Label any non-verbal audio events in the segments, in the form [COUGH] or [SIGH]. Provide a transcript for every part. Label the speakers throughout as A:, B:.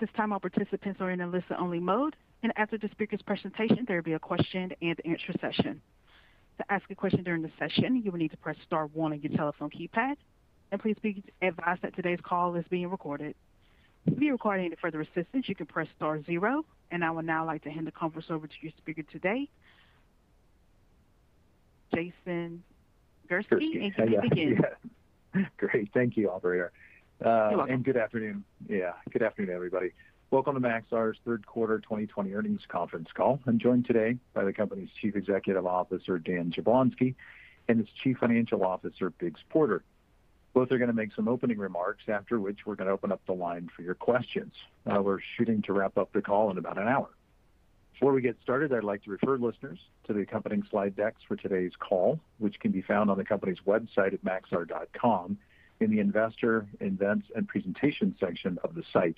A: This time, all participants are in a listen-only mode, and after the speaker's presentation, there will be a question and answer session. To ask a question during the session, you will need to press star one on your telephone keypad, and please be advised that today's call is being recorded. If you require any further assistance, you can press star zero, and I would now like to hand the conference over to your speaker today, Jason Gursky, and you may begin. [LAUGHS]
B: Yeah. Great. Thank you, operator.
A: You're welcome.
B: And good afternoon. Yeah, good afternoon, everybody. Welcome to Maxar's third quarter 2020 earnings conference call. I'm joined today by the company's Chief Executive Officer, Dan Jablonsky, and its Chief Financial Officer, Biggs Porter. Both are going to make some opening remarks, after which we're going to open up the line for your questions. Uh, we're shooting to wrap up the call in about an hour. Before we get started, I'd like to refer listeners to the accompanying slide decks for today's call, which can be found on the company's website at maxar.com in the Investor, Events, and Presentation section of the site.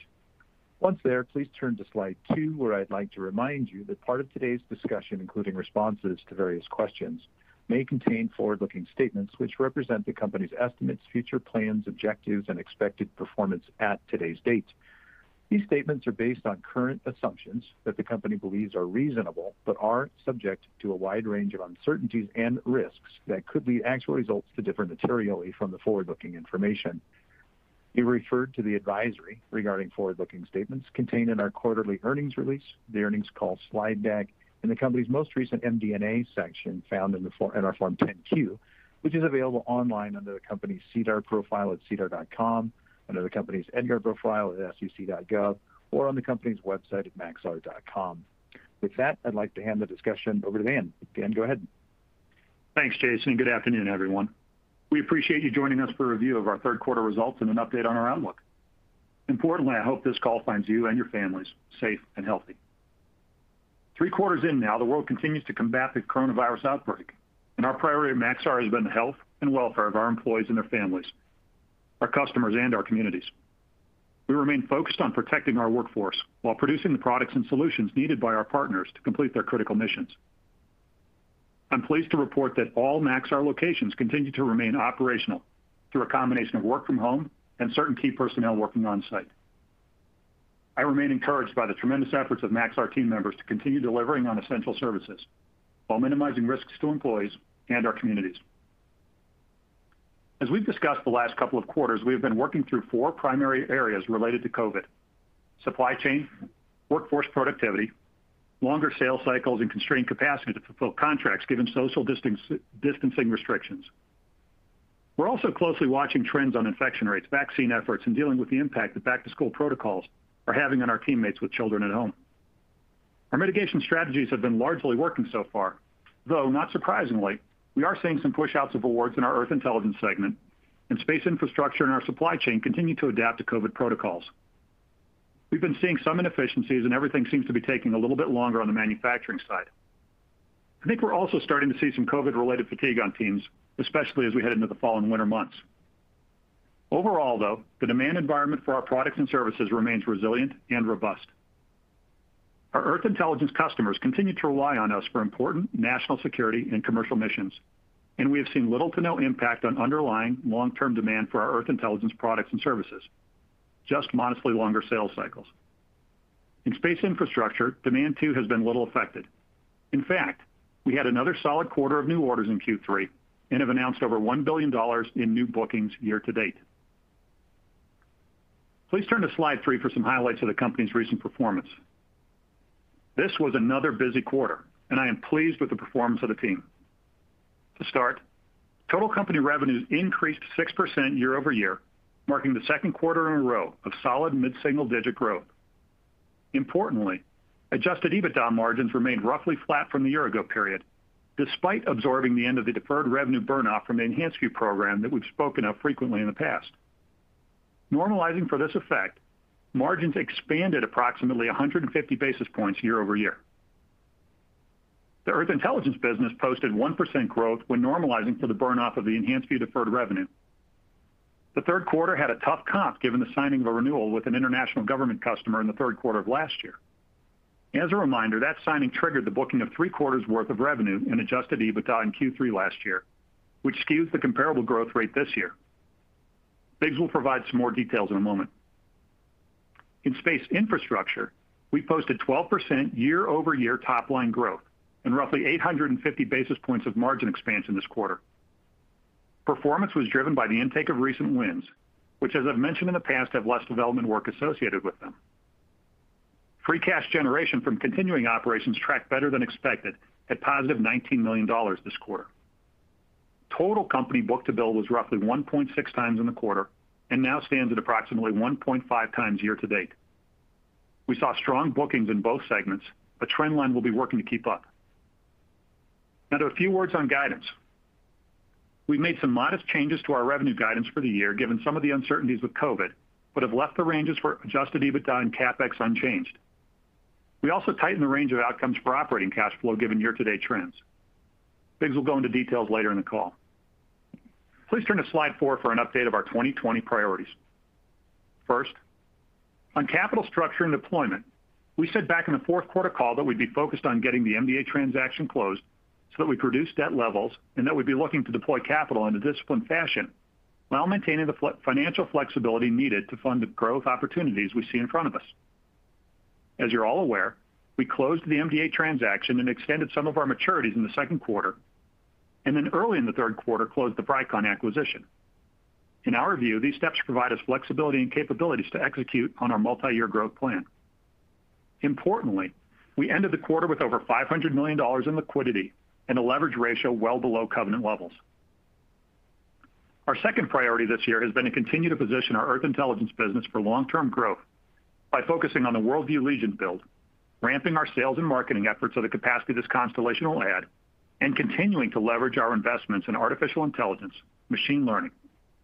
B: Once there, please turn to slide two, where I'd like to remind you that part of today's discussion, including responses to various questions, may contain forward-looking statements which represent the company's estimates, future plans, objectives, and expected performance at today's date. These statements are based on current assumptions that the company believes are reasonable, but are subject to a wide range of uncertainties and risks that could lead actual results to differ materially from the forward-looking information. You referred to the advisory regarding forward-looking statements contained in our quarterly earnings release, the earnings call slide deck, and the company's most recent MD&A section found in our Form 10-Q, which is available online under the company's SEDAR profile at sedar.com under the company's EDGAR profile at sec.gov or on the company's website at maxar.com. With that, I'd like to hand the discussion over to Dan. Dan, go ahead.
C: Thanks, Jason. Good afternoon, everyone. We appreciate you joining us for a review of our third quarter results and an update on our outlook. Importantly, I hope this call finds you and your families safe and healthy. Three quarters in now, the world continues to combat the coronavirus outbreak, and our priority at Maxar has been the health and welfare of our employees and their families, our customers, and our communities. We remain focused on protecting our workforce while producing the products and solutions needed by our partners to complete their critical missions. I'm pleased to report that all Maxar locations continue to remain operational through a combination of work from home and certain key personnel working on-site. I remain encouraged by the tremendous efforts of Maxar team members to continue delivering on essential services while minimizing risks to employees and our communities. As we've discussed the last couple of quarters, we have been working through four primary areas related to COVID: supply chain, workforce productivity, longer sales cycles, and constrained capacity to fulfill contracts given social distancing restrictions. We're also closely watching trends on infection rates, vaccine efforts, and dealing with the impact that back-to-school protocols are having on our teammates with children at home. Our mitigation strategies have been largely working so far, though not surprisingly, we are seeing some push-outs of awards in our Earth Intelligence segment, and Space Infrastructure and our supply chain continue to adapt to COVID protocols. We've been seeing some inefficiencies, and everything seems to be taking a little bit longer on the manufacturing side. I think we're also starting to see some COVID-related fatigue on teams, especially as we head into the fall and winter months. Overall, though, the demand environment for our products and services remains resilient and robust. Our Earth Intelligence customers continue to rely on us for important national security and commercial missions, and we have seen little to no impact on underlying long-term demand for our Earth Intelligence products and services, just modestly longer sales cycles. In Space Infrastructure, demand too has been little affected. In fact, we had another solid quarter of new orders in Q3 and have announced over $1 billion in new bookings year to date. Please turn to slide three for some highlights of the company's recent performance. This was another busy quarter, and I am pleased with the performance of the team. To start, total company revenues increased 6% year-over-year, marking the second quarter in a row of solid mid-single-digit growth. Importantly, adjusted EBITDA margins remained roughly flat from the year-ago period, despite absorbing the end of the deferred revenue burn-off from the EnhancedView program that we've spoken of frequently in the past. Normalizing for this effect, margins expanded approximately 150 basis points year-over-year. The Earth Intelligence business posted 1% growth when normalizing for the burn-off of the enhanced EnhancedView deferred revenue. The third quarter had a tough comp given the signing of a renewal with an international government customer in the third quarter of last year. As a reminder, that signing triggered the booking of three quarters worth of revenue in adjusted EBITDA in Q3 last year, which skews the comparable growth rate this year. Biggs will provide some more details in a moment. In Space Infrastructure, we posted 12% year-over-year top-line growth and roughly 850 basis points of margin expansion this quarter. Performance was driven by the intake of recent wins, which, as I've mentioned in the past, have less development work associated with them. Free cash generation from continuing operations tracked better than expected at positive $19 million this quarter. Total company book-to-bill was roughly 1.6x in the quarter and now stands at approximately 1.5x year to date. We saw strong bookings in both segments, a trend line we'll be working to keep up. Now to a few words on guidance. We've made some modest changes to our revenue guidance for the year, given some of the uncertainties with COVID, but have left the ranges for adjusted EBITDA and CapEx unchanged. We also tightened the range of outcomes for operating cash flow given year-to-date trends. Biggs will go into details later in the call. Please turn to slide four for an update of our 2020 priorities. First, on capital structure and deployment, we said back in the fourth quarter call that we'd be focused on getting the MDA transaction closed so that we reduce debt levels and that we'd be looking to deploy capital in a disciplined fashion while maintaining the financial flexibility needed to fund the growth opportunities we see in front of us. As you're all aware, we closed the MDA transaction and extended some of our maturities in the second quarter, and then early in the third quarter, closed the Vricon acquisition. In our view, these steps provide us flexibility and capabilities to execute on our multi-year growth plan. Importantly, we ended the quarter with over $500 million in liquidity and a leverage ratio well below covenant levels. Our second priority this year has been to continue to position our Earth Intelligence business for long-term growth by focusing on the WorldView Legion build, ramping our sales and marketing efforts of the capacity this constellation will add, and continuing to leverage our investments in artificial intelligence, machine learning,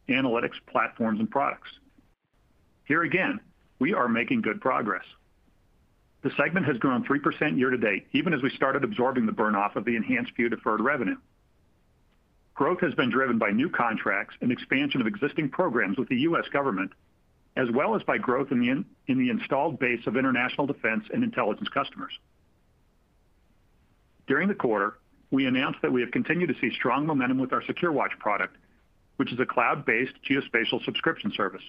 C: analytics, platforms, and products. Here again, we are making good progress. The segment has grown 3% year to date, even as we started absorbing the burn-off of the enhanced EnhancedView deferred revenue. Growth has been driven by new contracts and expansion of existing programs with the U.S. government, as well as by growth in the installed base of international defense and intelligence customers. During the quarter, we announced that we have continued to see strong momentum with our SecureWatch product, which is a cloud-based geospatial subscription service.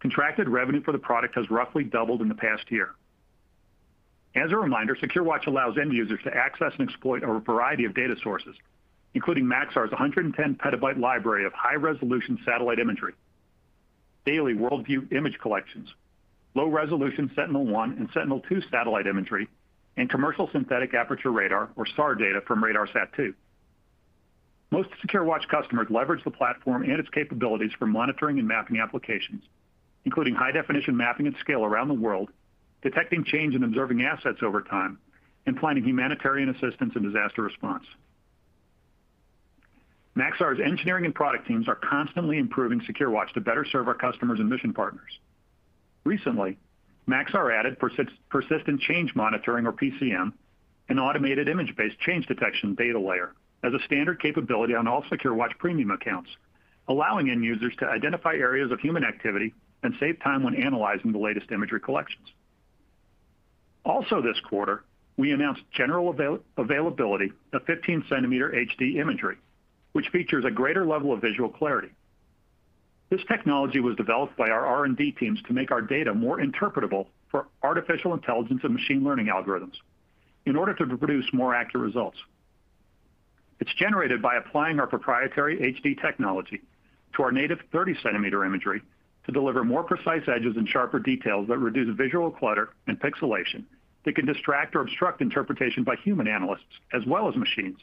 C: Contracted revenue for the product has roughly doubled in the past year. As a reminder, SecureWatch allows end users to access and exploit a variety of data sources, including Maxar's 110 petabyte library of high-resolution satellite imagery, daily WorldView image collections, low-resolution Sentinel-1 and Sentinel-2 satellite imagery, and commercial synthetic aperture radar, or SAR data from RADARSAT-2. Most SecureWatch customers leverage the platform and its capabilities for monitoring and mapping applications, including high-definition mapping at scale around the world, detecting change and observing assets over time, and planning humanitarian assistance and disaster response. Maxar's engineering and product teams are constantly improving SecureWatch to better serve our customers and mission partners. Recently, Maxar added persistent change monitoring, or PCM, an automated image-based change detection data layer as a standard capability on all SecureWatch premium accounts, allowing end users to identify areas of human activity and save time when analyzing the latest imagery collections. Also this quarter, we announced general availability of 15 cm HD imagery, which features a greater level of visual clarity. This technology was developed by our R&D teams to make our data more interpretable for artificial intelligence and machine learning algorithms in order to produce more accurate results. It's generated by applying our proprietary HD technology to our native 30 cm imagery to deliver more precise edges and sharper details that reduce visual clutter and pixelation that can distract or obstruct interpretation by human analysts as well as machines,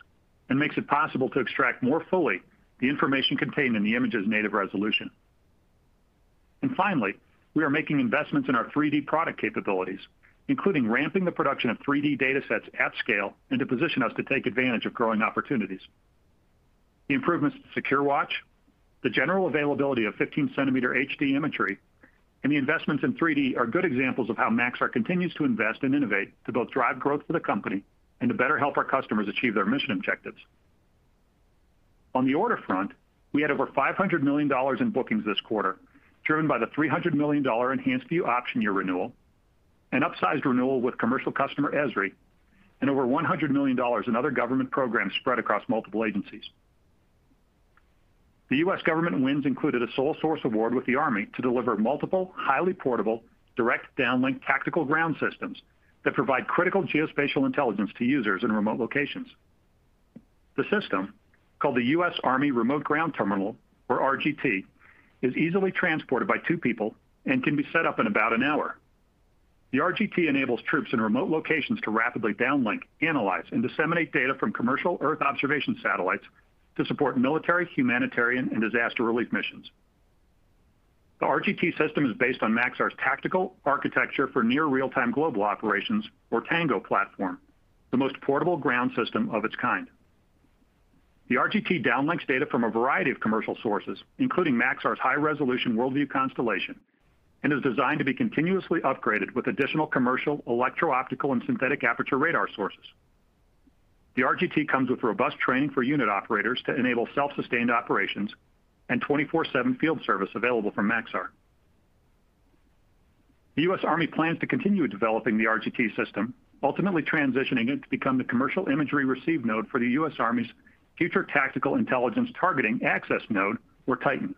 C: and makes it possible to extract more fully the information contained in the image's native resolution. And finally, we are making investments in our 3D product capabilities, including ramping the production of 3D datasets at scale and to position us to take advantage of growing opportunities. The improvements to SecureWatch, the general availability of 15 cm HD imagery, and the investments in 3D are good examples of how Maxar continues to invest and innovate to both drive growth for the company and to better help our customers achieve their mission objectives. On the order front, we had over $500 million in bookings this quarter, driven by the $300 million EnhancedView option year renewal, an upsized renewal with commercial customer Esri, and over $100 million in other government programs spread across multiple agencies. The U.S. government wins included a sole source award with the Army to deliver multiple, highly portable, direct downlink tactical ground systems that provide critical geospatial intelligence to users in remote locations. The system, called the U.S. Army Remote Ground Terminal, or RGT, is easily transported by two people and can be set up in about an hour. The RGT enables troops in remote locations to rapidly downlink, analyze, and disseminate data from commercial Earth observation satellites to support military, humanitarian, and disaster relief missions. The RGT system is based on Maxar's Tactical Architecture for Near Real-Time Global Operations, or TANGO platform, the most portable ground system of its kind. The RGT downlinks data from a variety of commercial sources, including Maxar's high-resolution WorldView constellation, and is designed to be continuously upgraded with additional commercial electro-optical and synthetic aperture radar sources. The RGT comes with robust training for unit operators to enable self-sustained operations and 24/7 field service available from Maxar. The U.S. Army plans to continue developing the RGT system, ultimately transitioning it to become the commercial imagery receive node for the U.S. Army's Future Tactical Intelligence Targeting Access Node, or TITAN.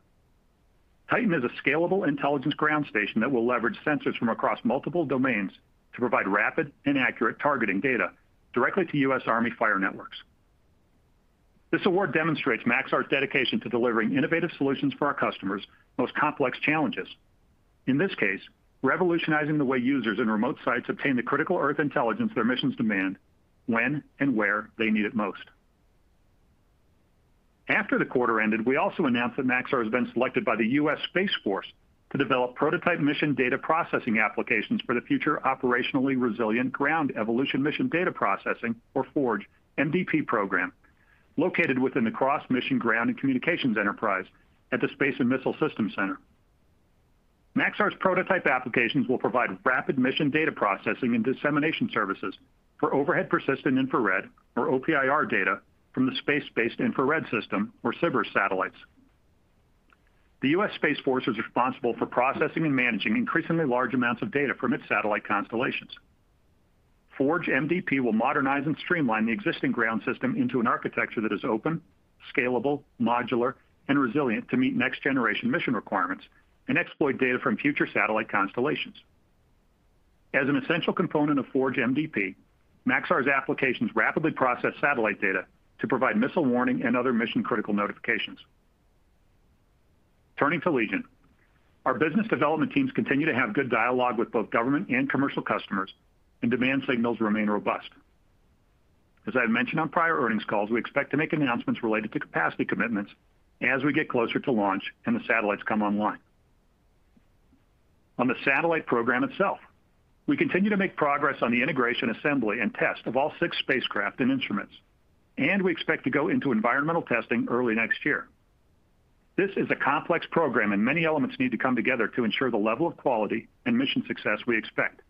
C: TITAN is a scalable intelligence ground station that will leverage sensors from across multiple domains to provide rapid and accurate targeting data directly to U.S. Army fire networks. This award demonstrates Maxar's dedication to delivering innovative solutions for our customers' most complex challenges. In this case, revolutionizing the way users in remote sites obtain the critical Earth intelligence their missions demand when and where they need it most. After the quarter ended, we also announced that Maxar has been selected by the U.S. Space Force to develop prototype mission data processing applications for the Future Operationally Resilient Ground Evolution Mission Data Processing, or FORGE, MDP program, located within the Cross Mission Ground and Communications Enterprise at the Space and Missile Systems Center. Maxar's prototype applications will provide rapid mission data processing and dissemination services for overhead persistent infrared, or OPIR data, from the Space-Based Infrared System, or SBIRS satellites. The U.S. Space Force is responsible for processing and managing increasingly large amounts of data from its satellite constellations. FORGE MDP will modernize and streamline the existing ground system into an architecture that is open, scalable, modular, and resilient to meet next-generation mission requirements and exploit data from future satellite constellations. As an essential component of FORGE MDP, Maxar's applications rapidly process satellite data to provide missile warning and other mission-critical notifications. Turning to Legion. Our business development teams continue to have good dialogue with both government and commercial customers, and demand signals remain robust. As I've mentioned on prior earnings calls, we expect to make announcements related to capacity commitments as we get closer to launch and the satellites come online. On the satellite program itself, we continue to make progress on the integration, assembly, and test of all six spacecraft and instruments, and we expect to go into environmental testing early next year. This is a complex program, and many elements need to come together to ensure the level of quality and mission success we expect.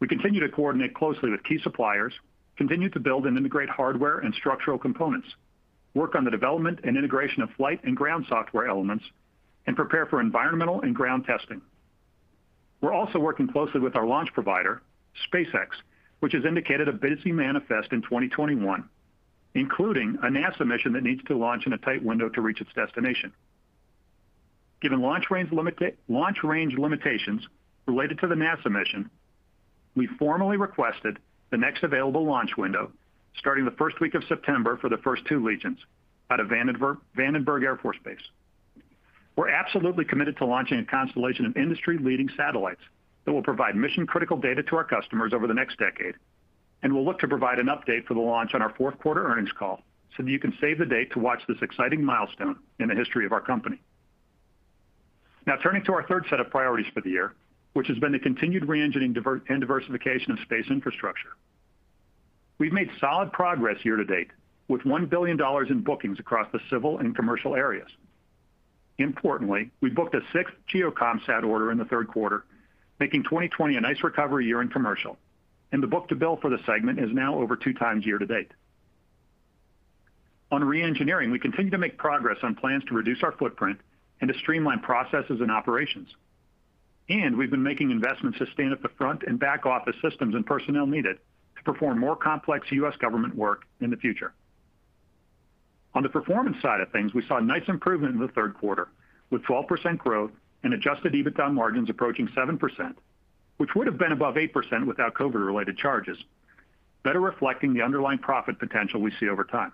C: We continue to coordinate closely with key suppliers, continue to build and integrate hardware and structural components, work on the development and integration of flight and ground software elements, and prepare for environmental and ground testing. We're also working closely with our launch provider, SpaceX, which has indicated a busy manifest in 2021, including a NASA mission that needs to launch in a tight window to reach its destination. Given launch range limitations related to the NASA mission, we formally requested the next available launch window starting the first week of September for the first two Legions out of Vandenberg Air Force Base. We're absolutely committed to launching a constellation of industry-leading satellites that will provide mission-critical data to our customers over the next decade, and we'll look to provide an update for the launch on our fourth quarter earnings call so that you can save the date to watch this exciting milestone in the history of our company. Now turning to our third set of priorities for the year, which has been the continued reengineering and diversification of space infrastructure. We've made solid progress year to date with $1 billion in bookings across the civil and commercial areas. Importantly, we booked a sixth GEOCOMSat order in the third quarter, making 2020 a nice recovery year in commercial, and the book-to-bill for the segment is now over 2x year to date. On re-engineering, we continue to make progress on plans to reduce our footprint and to streamline processes and operations. And we've been making investments to stand up the front and back office systems and personnel needed to perform more complex U.S. government work in the future. On the performance side of things, we saw a nice improvement in the third quarter, with 12% growth and adjusted EBITDA margins approaching 7%, which would have been above 8% without COVID-related charges, better reflecting the underlying profit potential we see over time.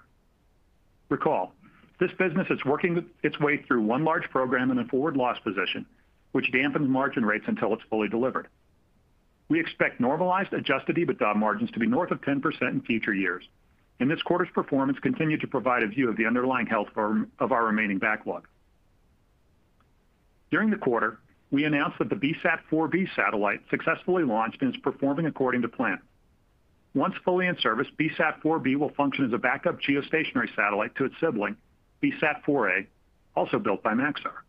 C: Recall, this business is working its way through one large program in a forward loss position, which dampens margin rates until it's fully delivered. We expect normalized adjusted EBITDA margins to be north of 10% in future years, and this quarter's performance continued to provide a view of the underlying health of our remaining backlog. During the quarter, we announced that the VSAT-4B satellite successfully launched and is performing according to plan. Once fully in service, VSAT-4B will function as a backup geostationary satellite to its sibling, VSAT-4A, also built by Maxar.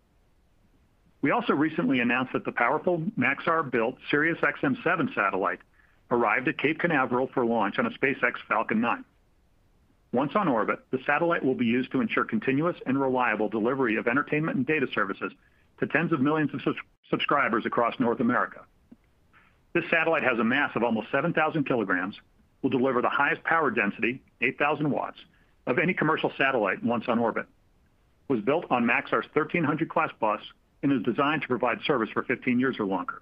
C: We also recently announced that the powerful Maxar-built SiriusXM-7 satellite arrived at Cape Canaveral for launch on a SpaceX Falcon 9. Once on orbit, the satellite will be used to ensure continuous and reliable delivery of entertainment and data services to tens of millions of subscribers across North America. This satellite has a mass of almost 7,000 kilograms, will deliver the highest power density, 8,000 watts, of any commercial satellite once on orbit. It was built on Maxar's 1,300 class bus and is designed to provide service for 15 years or longer.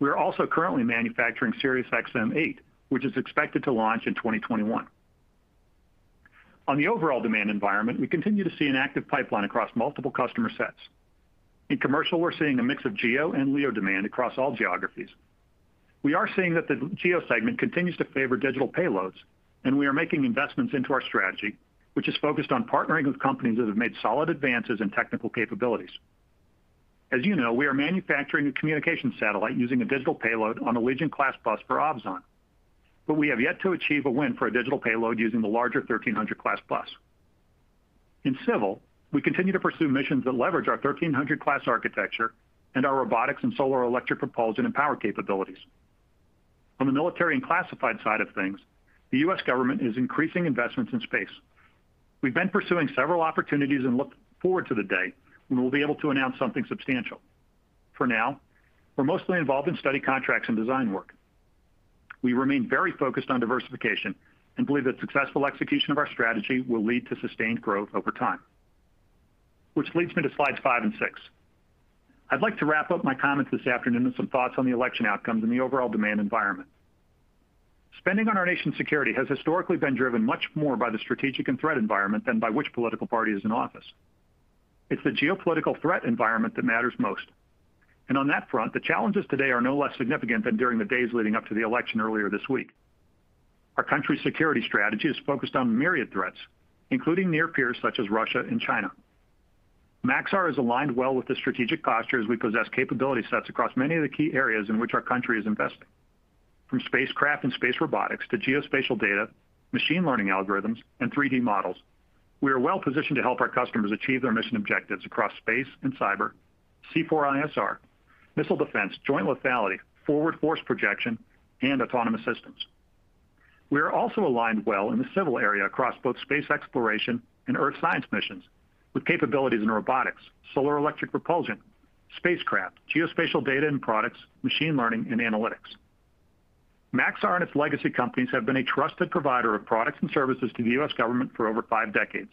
C: We are also currently manufacturing SiriusXM-8, which is expected to launch in 2021. On the overall demand environment, we continue to see an active pipeline across multiple customer sets. In commercial, we're seeing a mix of GEO and LEO demand across all geographies. We are seeing that the GEO segment continues to favor digital payloads, and we are making investments into our strategy, which is focused on partnering with companies that have made solid advances in technical capabilities. As you know, we are manufacturing a communication satellite using a digital payload on a Legion-class bus for Ovzon, but we have yet to achieve a win for a digital payload using the larger 1,300 class bus. In civil, we continue to pursue missions that leverage our 1,300 class architecture and our robotics and solar electric propulsion and power capabilities. On the military and classified side of things, the U.S. government is increasing investments in space. We've been pursuing several opportunities and look forward to the day when we'll be able to announce something substantial. For now, we're mostly involved in study contracts and design work. We remain very focused on diversification and believe that successful execution of our strategy will lead to sustained growth over time. Which leads me to slides five and six. I'd like to wrap up my comments this afternoon with some thoughts on the election outcomes and the overall demand environment. Spending on our nation's security has historically been driven much more by the strategic and threat environment than by which political party is in office. It's the geopolitical threat environment that matters most. And on that front, the challenges today are no less significant than during the days leading up to the election earlier this week. Our country's security strategy is focused on myriad threats, including near peers such as Russia and China. Maxar is aligned well with the strategic posture as we possess capability sets across many of the key areas in which our country is investing. From spacecraft and space robotics to geospatial data, machine learning algorithms, and 3D models, we are well-positioned to help our customers achieve their mission objectives across space and cyber, C4ISR, missile defense, joint lethality, forward force projection, and autonomous systems. We are also aligned well in the civil area across both space exploration and earth science missions, with capabilities in robotics, solar electric propulsion, spacecraft, geospatial data and products, machine learning, and analytics. Maxar and its legacy companies have been a trusted provider of products and services to the U.S. government for over five decades,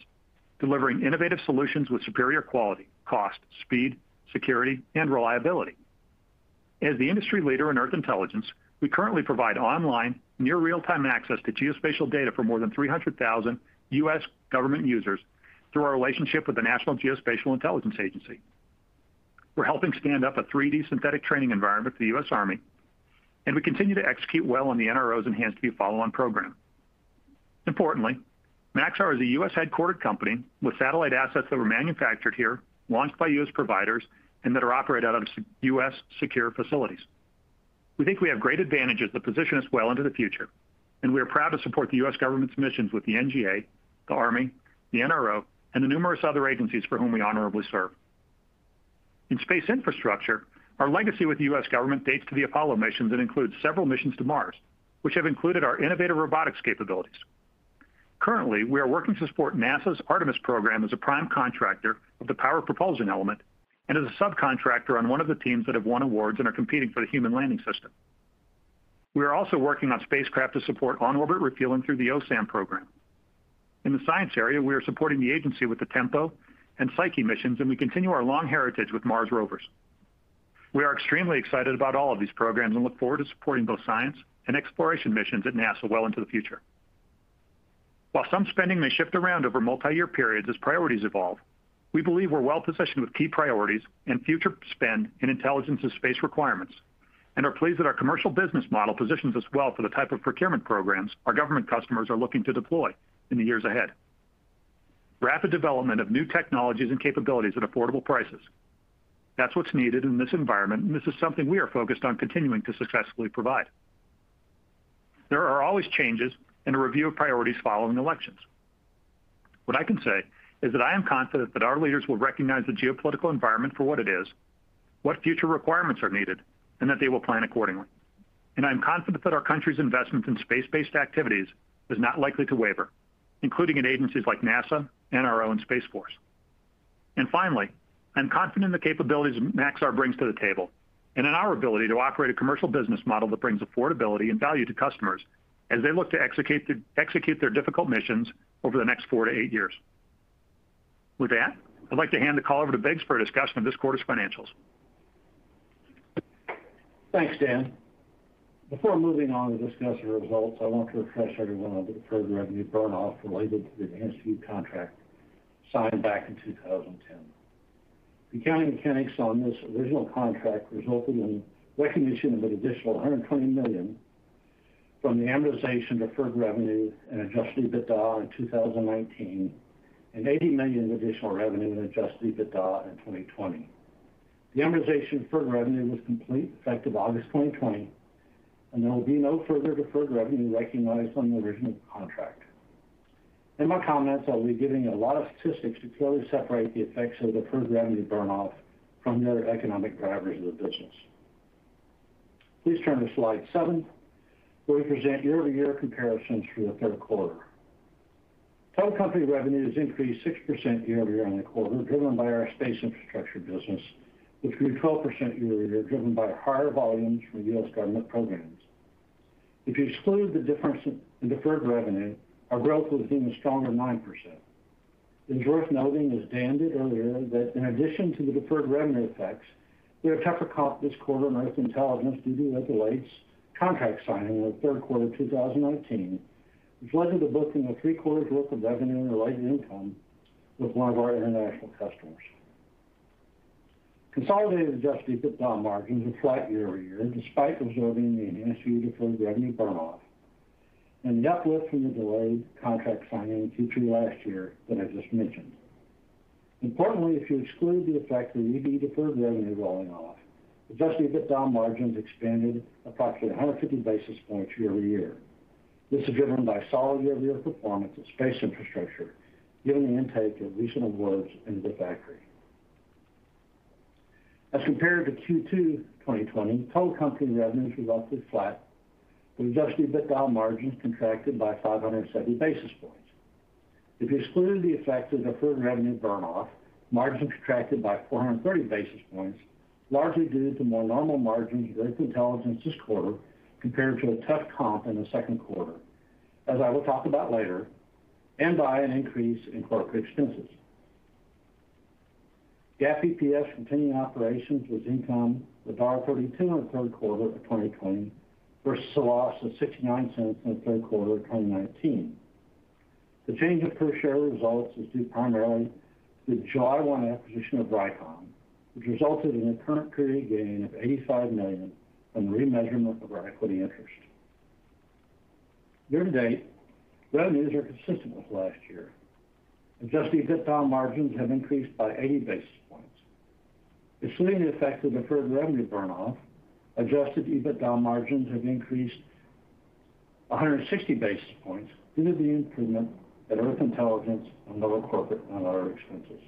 C: delivering innovative solutions with superior quality, cost, speed, security, and reliability. As the industry leader in Earth intelligence, we currently provide online, near real-time access to geospatial data for more than 300,000 U.S. government users through our relationship with the National Geospatial-Intelligence Agency. We're helping stand up a 3D synthetic training environment for the U.S. Army, and we continue to execute well on the NRO's Enhanced View Follow-On program. Importantly, Maxar is a U.S.-headquartered company with satellite assets that were manufactured here, launched by U.S. providers, and that are operated out of U.S. secure facilities. We think we have great advantages that position us well into the future, and we are proud to support the U.S. government's missions with the NGA, the Army, the NRO, and the numerous other agencies for whom we honorably serve. In space infrastructure, our legacy with the U.S. government dates to the Apollo missions and includes several missions to Mars, which have included our innovative robotics capabilities. Currently, we are working to support NASA's Artemis program as a prime contractor of the power propulsion element and as a subcontractor on one of the teams that have won awards and are competing for the human landing system. We are also working on spacecraft to support on-orbit refueling through the OSAM program. In the science area, we are supporting the agency with the TEMPO and Psyche missions, and we continue our long heritage with Mars rovers. We are extremely excited about all of these programs and look forward to supporting both science and exploration missions at NASA well into the future. While some spending may shift around over multi-year periods as priorities evolve, we believe we're well-positioned with key priorities and future spend in intelligence and space requirements, and are pleased that our commercial business model positions us well for the type of procurement programs our government customers are looking to deploy in the years ahead. Rapid development of new technologies and capabilities at affordable prices. That's what's needed in this environment, and this is something we are focused on continuing to successfully provide. There are always changes and a review of priorities following elections. What I can say is that I am confident that our leaders will recognize the geopolitical environment for what it is, what future requirements are needed, and that they will plan accordingly. And I'm confident that our country's investment in space-based activities is not likely to waver, including in agencies like NASA and our own Space Force. And finally, I'm confident in the capabilities Maxar brings to the table and in our ability to operate a commercial business model that brings affordability and value to customers as they look to execute their difficult missions over the next four to eight years. With that, I'd like to hand the call over to Biggs for a discussion of this quarter's financials.
D: Thanks, Dan. Before moving on to discuss the results, I want to refresh everyone on the deferred revenue burn-off related to the EnhancedView contract signed back in 2010. The accounting mechanics on this original contract resulted in recognition of an additional 120 million from the amortization of deferred revenue and adjusted EBITDA in 2019, and $80 million additional revenue and adjusted EBITDA in 2020. The amortization of deferred revenue was complete effective August 2020, and there will be no further deferred revenue recognized on the original contract. In my comments, I'll be giving a lot of statistics to clearly separate the effects of deferred revenue burn-off from the other economic drivers of the business. Please turn to slide seven, where we present year-over-year comparisons for the third quarter. Total company revenues increased 6% year-over-year in the quarter, driven by our space infrastructure business, which grew 12% year-over-year, driven by higher volumes from U.S. government programs. If you exclude the difference in deferred revenue, our growth was even stronger, 9%. It is worth noting, as Dan did earlier, that in addition to the deferred revenue effects, we had a tougher comp this quarter in Earth Intelligence due to the delayed contract signing in the third quarter of 2019, which led to the booking of three quarters worth of revenue and related income with one of our international customers. Consolidated adjusted EBITDA margins were flat year-over-year, despite absorbing the EnhancedView deferred revenue burn-off and the uplift from the delayed contract signing in Q3 last year that I just mentioned. Importantly, if you exclude the effect of EV deferred revenue rolling off, adjusted EBITDA margins expanded approximately 150 basis points year-over-year. This is driven by solid year-over-year performance of space infrastructure, given the intake of recent awards into the factory. As compared to Q2 2020, total company revenues were roughly flat, with adjusted EBITDA margins contracted by 570 basis points. If you exclude the effect of deferred revenue burn-off, margins contracted by 430 basis points, largely due to more normal margins at Earth Intelligence this quarter compared to a tough comp in the second quarter, as I will talk about later, and by an increase in corporate expenses. GAAP EPS from continuing operations was income of $1.32 in the third quarter of 2020 versus a loss of $0.69 in the third quarter of 2019. The change in per share results is due primarily to the July 1 acquisition of Vricon, which resulted in a current period gain of 85 million from the remeasurement of our equity interest. Year-to-date, revenues are consistent with last year. Adjusted EBITDA margins have increased by 80 basis points. Excluding the effect of deferred revenue burn-off, adjusted EBITDA margins have increased 160 basis points due to the improvement at Earth Intelligence and lower corporate and other expenses.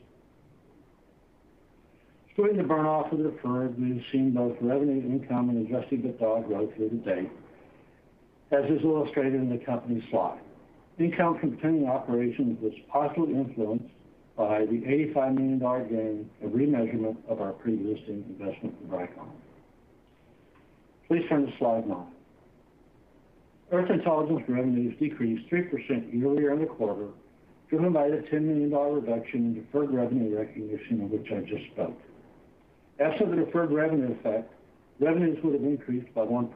D: Excluding the burn-off of the deferred, we've seen both revenue, income, and adjusted EBITDA growth year to date, as is illustrated in the company slide. Income from continuing operations was positively influenced by the $85 million gain of remeasurement of our pre-existing investment in Vricon. Please turn to slide nine. Earth Intelligence revenues decreased 3% year-over-year in the quarter, driven by the $10 million reduction in deferred revenue recognition of which I just spoke. Absent the deferred revenue effect, revenues would have increased by 1%.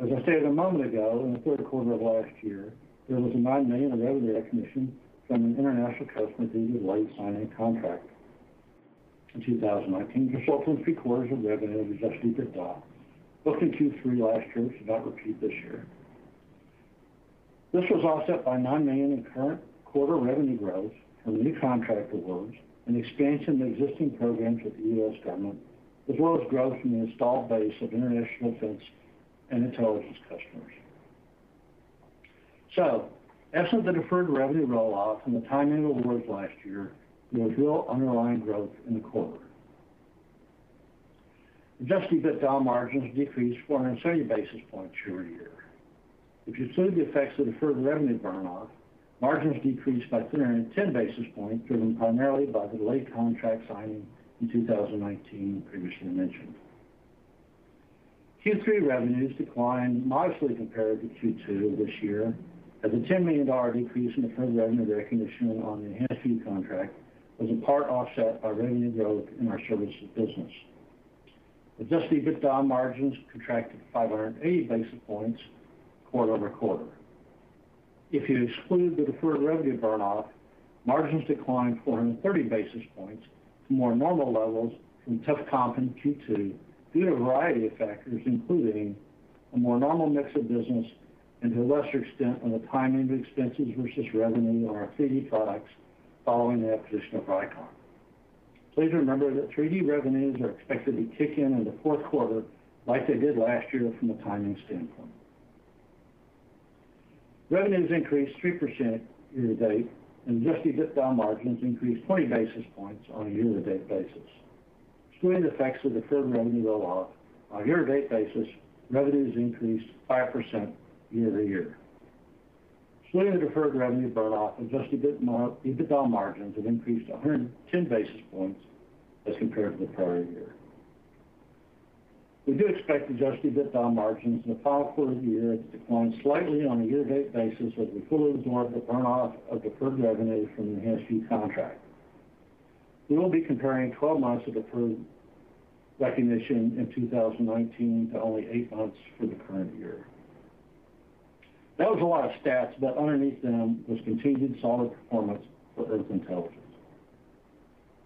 D: As I stated a moment ago, in the third quarter of last year, there was a $9 million of revenue recognition from an international customer due to late signing a contract in 2019, resulting in three quarters of revenue and adjusted EBITDA booked in Q3 last year, which did not repeat this year. This was offset by $9 million in current quarter revenue growth from new contract awards and expansion of existing programs with the U.S. government, as well as growth from the installed base of international defense and intelligence customers. So, absent the deferred revenue roll-off and the timing of awards last year, there was real underlying growth in the quarter. Adjusted EBITDA margins decreased 470 basis points year-over-year. If you exclude the effects of deferred revenue burn-off, margins decreased by 310 basis points, driven primarily by the delayed contract signing in 2019 previously mentioned. Q3 revenues declined modestly compared to Q2 of this year, as a $10 million decrease in deferred revenue recognition on the EnhancedView contract was in part offset by revenue growth in our services business. Adjusted EBITDA margins contracted 580 basis points quarter-over-quarter. If you exclude the deferred revenue burn-off, margins declined 430 basis points to more normal levels from tough comp in Q2 due to a variety of factors, including a more normal mix of business and to a lesser extent on the timing of expenses versus revenue on our 3D products following the acquisition of Vricon. Please remember that 3D revenues are expected to kick in in the fourth quarter like they did last year from a timing standpoint. Revenues increased 3% year-to-date, and adjusted EBITDA margins increased 20 basis points on a year-to-date basis. Excluding the effects of deferred revenue roll-off, on a year-to-date basis, revenues increased 5% year-over-year. Excluding the deferred revenue burn-off, adjusted EBITDA margins have increased 110 basis points as compared to the prior year. We do expect adjusted EBITDA margins in the final quarter of the year to decline slightly on a year-to-date basis as we fully absorb the burn-off of deferred revenue from the EnhancedView contract. We will be comparing 12 months of deferred recognition in 2019 to only eight months for the current year. That was a lot of stats, but underneath them was continued solid performance for Earth Intelligence.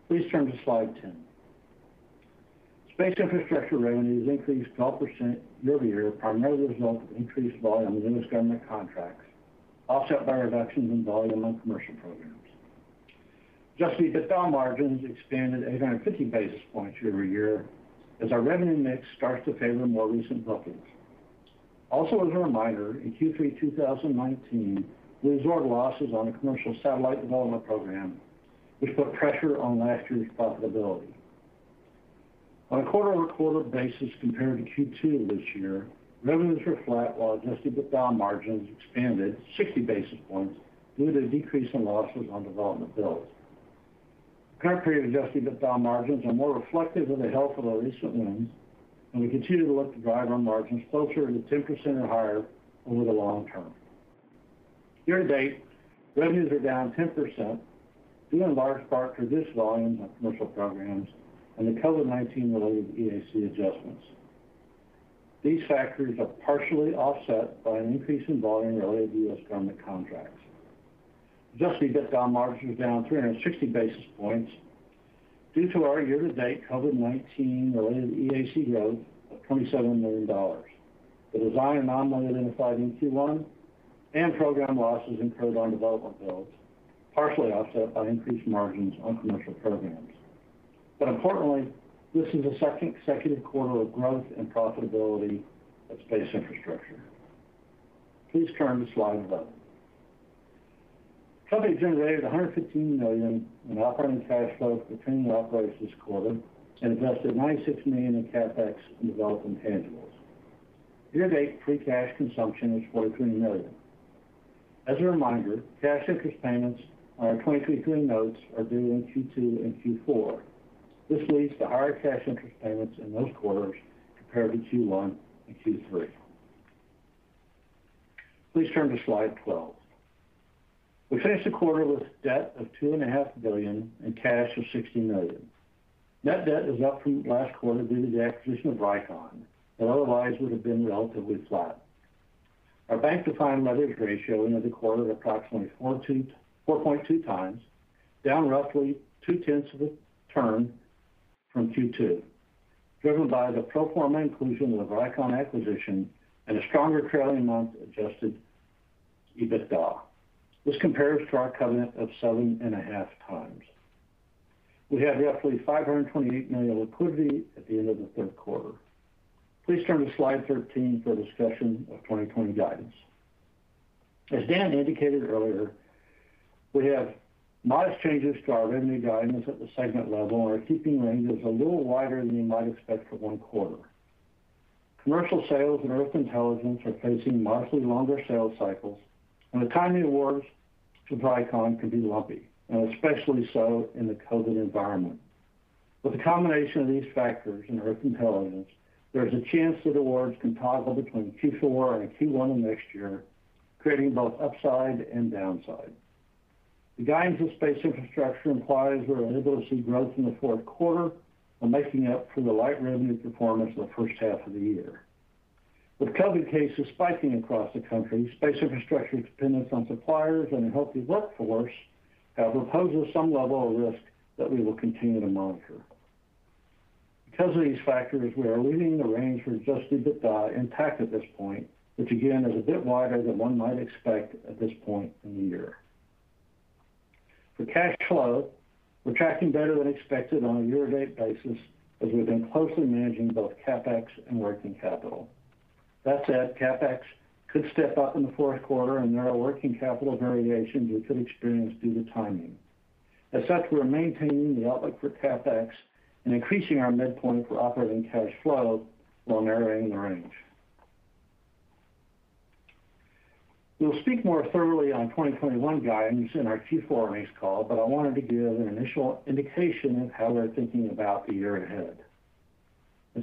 D: Please turn to slide 10. Space Infrastructure revenues increased 12% year-over-year, primarily the result of increased volume in U.S. government contracts, offset by reductions in volume on commercial programs. Adjusted EBITDA margins expanded 850 basis points year-over-year as our revenue mix starts to favor more recent bookings. Also, as a reminder, in Q3 2019, we absorbed losses on a commercial satellite development program, which put pressure on last year's profitability. On a quarter-over-quarter basis compared to Q2 this year, revenues were flat while adjusted EBITDA margins expanded 60 basis points due to a decrease in losses on development builds. Current period adjusted EBITDA margins are more reflective of the health of our recent wins, and we continue to look to drive our margins closer to 10% or higher over the long term. Year-to-date, revenues are down 10%, due in large part to reduced volumes on commercial programs and the COVID-19 related EAC adjustments. These factors are partially offset by an increase in volume related to U.S. government contracts. Adjusted EBITDA margin are down 360 basis points due to our year-to-date COVID-19 related EAC growth of $27 million, the design anomaly identified in Q1, and program losses incurred on development builds, partially offset by increased margins on commercial programs. But importantly, this is the second consecutive quarter of growth and profitability at Space Infrastructure. Please turn to slide 11. Company generated $115 million in operating cash flow from continuing operations this quarter and invested 96 million in CapEx and development intangibles. Year-to-date free cash consumption is 43 million. As a reminder, cash interest payments on our 2023 notes are due in Q2 and Q4. This leads to higher cash interest payments in those quarters compared to Q1 and Q3. Please turn to slide 12. We finished the quarter with debt of 2.5 billion and cash of 60 million. Net debt is up from last quarter due to the acquisition of Vricon, but otherwise would have been relatively flat. Our bank-defined leverage ratio ended the quarter at approximately 4.2 times, down roughly 0.2 of a turn from Q2, driven by the pro forma inclusion of the Vricon acquisition and a stronger trailing month adjusted EBITDA. This compares to our covenant of 7.5 times. We had roughly $528 million liquidity at the end of the third quarter. Please turn to slide 13 for a discussion of 2020 guidance. As Dan indicated earlier, we have modest changes to our revenue guidance at the segment level and are keeping ranges a little wider than you might expect for one quarter. Commercial sales and Earth Intelligence are facing modestly longer sales cycles, and the timing of awards to Vricon can be lumpy, and especially so in the COVID environment. With the combination of these factors in Earth Intelligence, there is a chance that awards can toggle between Q4 and Q1 of next year, creating both upside and downside. The guidance of Space Infrastructure implies we're able to see growth in the fourth quarter while making up for the light revenue performance in the first half of the year. With COVID cases spiking across the country, Space Infrastructure's dependence on suppliers and a healthy workforce have posed some level of risk that we will continue to monitor. Because of these factors, we are leaving the range for adjusted EBITDA intact at this point, which again is a bit wider than one might expect at this point in the year. For cash flow, we're tracking better than expected on a year-to-date basis as we've been closely managing both CapEx and working capital. That said, CapEx could step up in the fourth quarter, and there are working capital variations we could experience due to timing. As such, we're maintaining the outlook for CapEx and increasing our midpoint for operating cash flow while narrowing the range. We'll speak more thoroughly on 2021 guidance in our Q4 earnings call, but I wanted to give an initial indication of how we're thinking about the year ahead.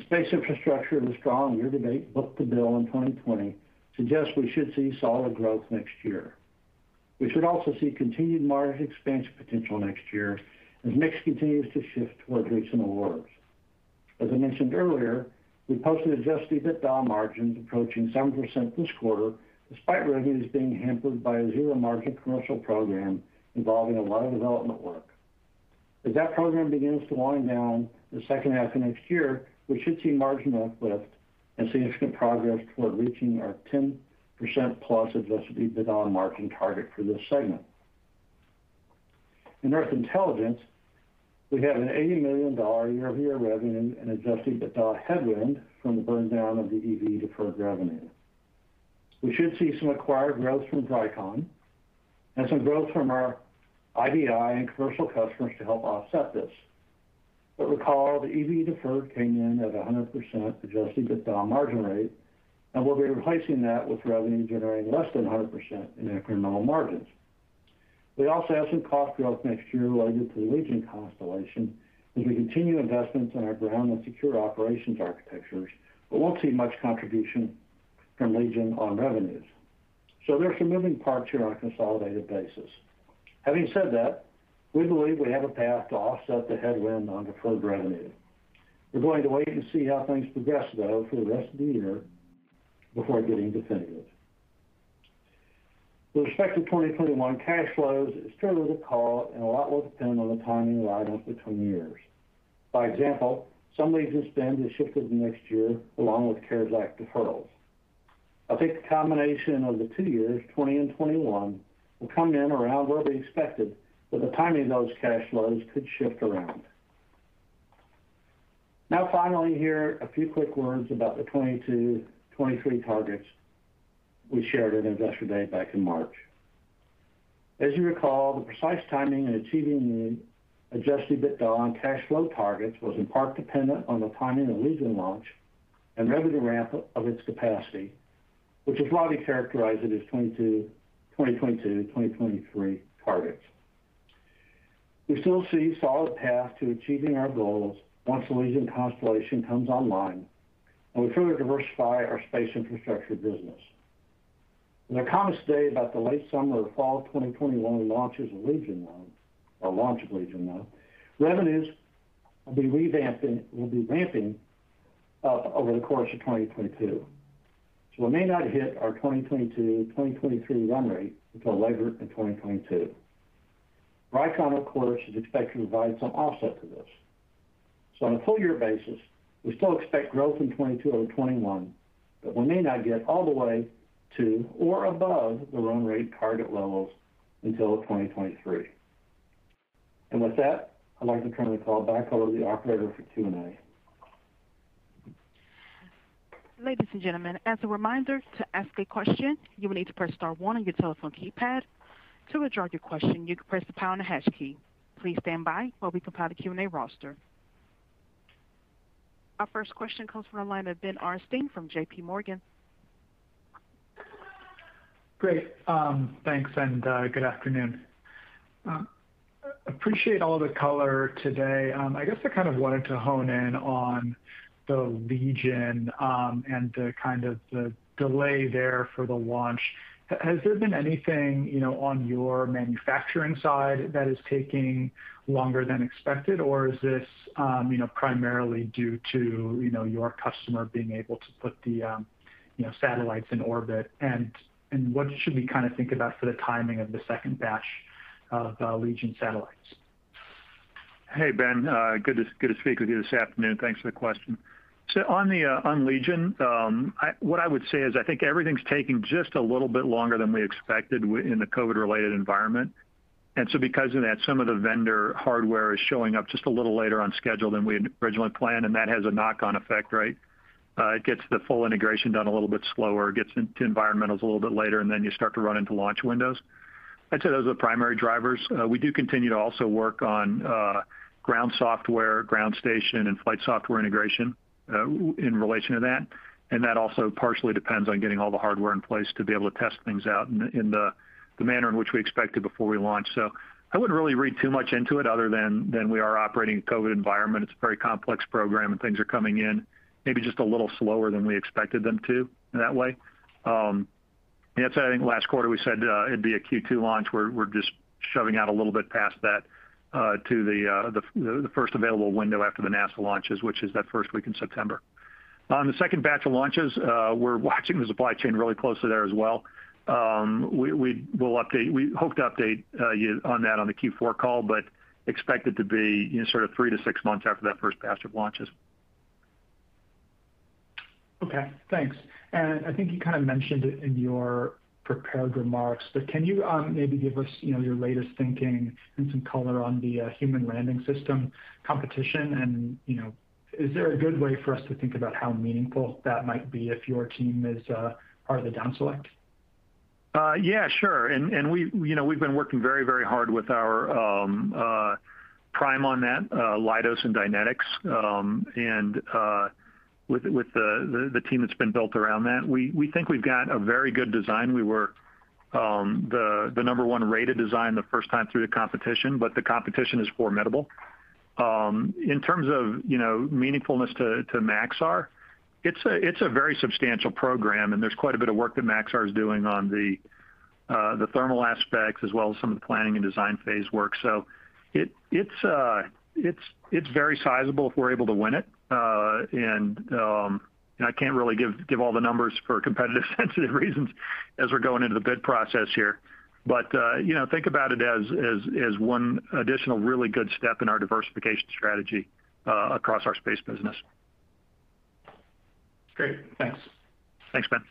D: Space Infrastructure, the strong year-to-date book-to-bill in 2020 suggests we should see solid growth next year. We should also see continued margin expansion potential next year as mix continues to shift towards recent awards. As I mentioned earlier, we posted adjusted EBITDA margins approaching 7% this quarter, despite revenues being hampered by a zero-margin commercial program involving a lot of development work. As that program begins to wind down the second half of next year, we should see margin uplift and significant progress toward reaching our 10% plus adjusted EBITDA margin target for this segment. In Earth Intelligence, we have an $80 million year-over-year revenue and adjusted EBITDA headwind from the burn down of the EV deferred revenue. We should see some acquired growth from Vricon and some growth from our IDI and commercial customers to help offset this. But recall, the EV deferred came in at 100% adjusted EBITDA margin rate, and we'll be replacing that with revenue generating less than 100% in incremental margins. We also have some cost growth next year related to the Legion constellation as we continue investments in our ground and secure operations architectures, but won't see much contribution from Legion on revenues. So there's some moving parts here on a consolidated basis. Having said that, we believe we have a path to offset the headwind on deferred revenue. We're going to wait and see how things progress, though, for the rest of the year before getting definitive. With respect to 2021 cash flows, it's too early call, and a lot will depend on the timing of items between years. By example, some Legion spend has shifted to next year, along with CARES Act deferrals. I think the combination of the two years, 2020 and 2021, will come in around where we expected, but the timing of those cash flows could shift around. Now, finally here, a few quick words about the 2022, 2023 targets we shared at Investor Day back in March. As you recall, the precise timing in achieving the adjusted EBITDA and cash flow targets was in part dependent on the timing of Legion launch and revenue ramp of its capacity, which is why we characterize it as 2022-2023 targets. We still see solid path to achieving our goals once the Legion constellation comes online, and we further diversify our space infrastructure business. In our comments today about the late summer or fall of 2021 launches of Legion, 1, or launch of Legion, 1, revenues will be ramping up over the course of 2022. We may not hit our 2022-2023 run rate until later in 2022. Vricon, of course, is expected to provide some offset to this. So on a full year basis, we still expect growth in 2022 over 2021, but we may not get all the way to or above the run rate target levels until 2023. With that, I'd like to turn the call back over to the operator for Q&A.
A: Ladies and gentlemen, as a reminder, to ask a question, you will need to press star one on your telephone keypad. To withdraw your question, you can press the pound or hash key. Please stand by while we compile the Q&A roster. Our first question comes from the line of Ben Arnstein from JPMorgan.
E: Great. Um, thanks, and uh, good afternoon. Uh, appreciate all the color today. Um, I guess I kind of wanted to hone in on the Legion, um, and the kind of the delay there for the launch. Has there been anything, you know, on your manufacturing side that is taking longer than expected? Or is this, um, you know, primarily due to, you know, your customer being able to put the, um, you know, satellites in orbit? And and what should we kind of think about for the timing of the second batch of uh, Legion satellites?
C: Hey, Ben. Uh good to good to speak with you this afternoon. Thanks for the question. So on the uh on Legion, um, what I would say is I think everything's taking just a little bit longer than we expected in the COVID-related environment. And so because of that, some of the vendor hardware is showing up just a little later on schedule than we had originally planned, and that has a knock-on effect, right? Uh, it gets the full integration done a little bit slower, gets into environmentals a little bit later, and then you start to run into launch windows. I'd say those are the primary drivers. Uh, we do continue to also work on uh, ground software, ground station, and flight software integration Uh, in relation to that. And that also partially depends on getting all the hardware in place to be able to test things out in the manner in which we expected before we launch. So I wouldn't really read too much into it other than we are operating in a COVID environment. It's a very complex program, and things are coming in maybe just a little slower than we expected them to in that way. Um, That's why I think last quarter we said uh, it'd be a Q2 launch. We're just shoving out a little bit past that Uh, to uh, the first available window after the NASA launches, which is that first week in September. On the second batch of launches, uh, we're [LAUGHS] watching the supply chain really closely there as well. Um, we hope to update you on that on the Q4 call, but expect it to be, you know, sort of three to six months after that first batch of launches.
E: Okay, thanks. And I think you kind of mentioned it in your prepared remarks, but can you um, maybe give us, your latest thinking and some color on the uh, Human Landing System competition? And, is there a good way for us to think about how meaningful that might be if your team is uh, part of the down select?
C: Uh, yeah, sure. We've been working very very hard with our um, prime on that, Leidos and Dynetics, um, and with the team that's been built around that. We think we've got a very good design. We were um, the number one rated design the first time through the competition, but the competition is formidable. Um, in terms of, you know, meaningfulness to Maxar, it's a very substantial program, and there's quite a bit of work that Maxar is doing on the uh, thermal aspects as well as some of the planning and design phase work. So uh, it's very sizable if we're able to win it. Uh, um, I can't really give all the numbers for competitive [LAUGHS] sensitive reasons as we're going into the bid process here. But uh, you know, think about it as one additional really good step in our diversification strategy uh, across our space business.
E: Great. Thanks.
C: Thanks, Ben.